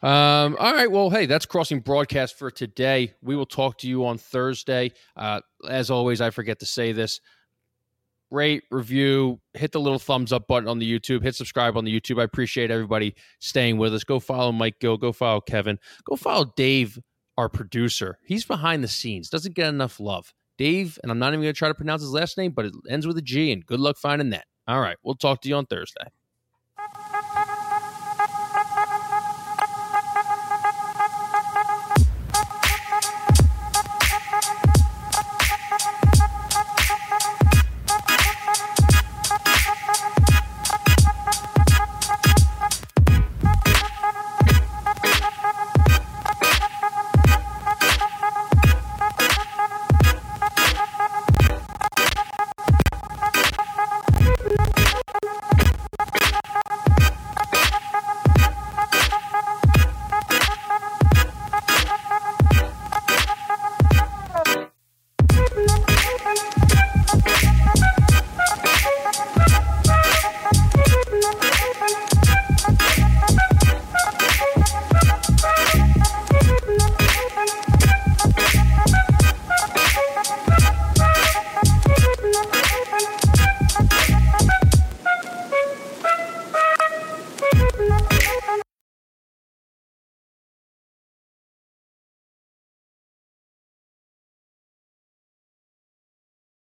Um, all right. Well, hey, that's crossing broadcast for today. We will talk to you on Thursday. Uh, as always, I forget to say this. rate, review, hit the little thumbs up button on the YouTube, hit subscribe on the YouTube. I appreciate everybody staying with us. Go follow Mike Gill, go follow Kevin, go follow Dave, our producer. He's behind the scenes, doesn't get enough love. Dave, and I'm not even going to try to pronounce his last name, but it ends with a G, and good luck finding that. All right, we'll talk to you on Thursday.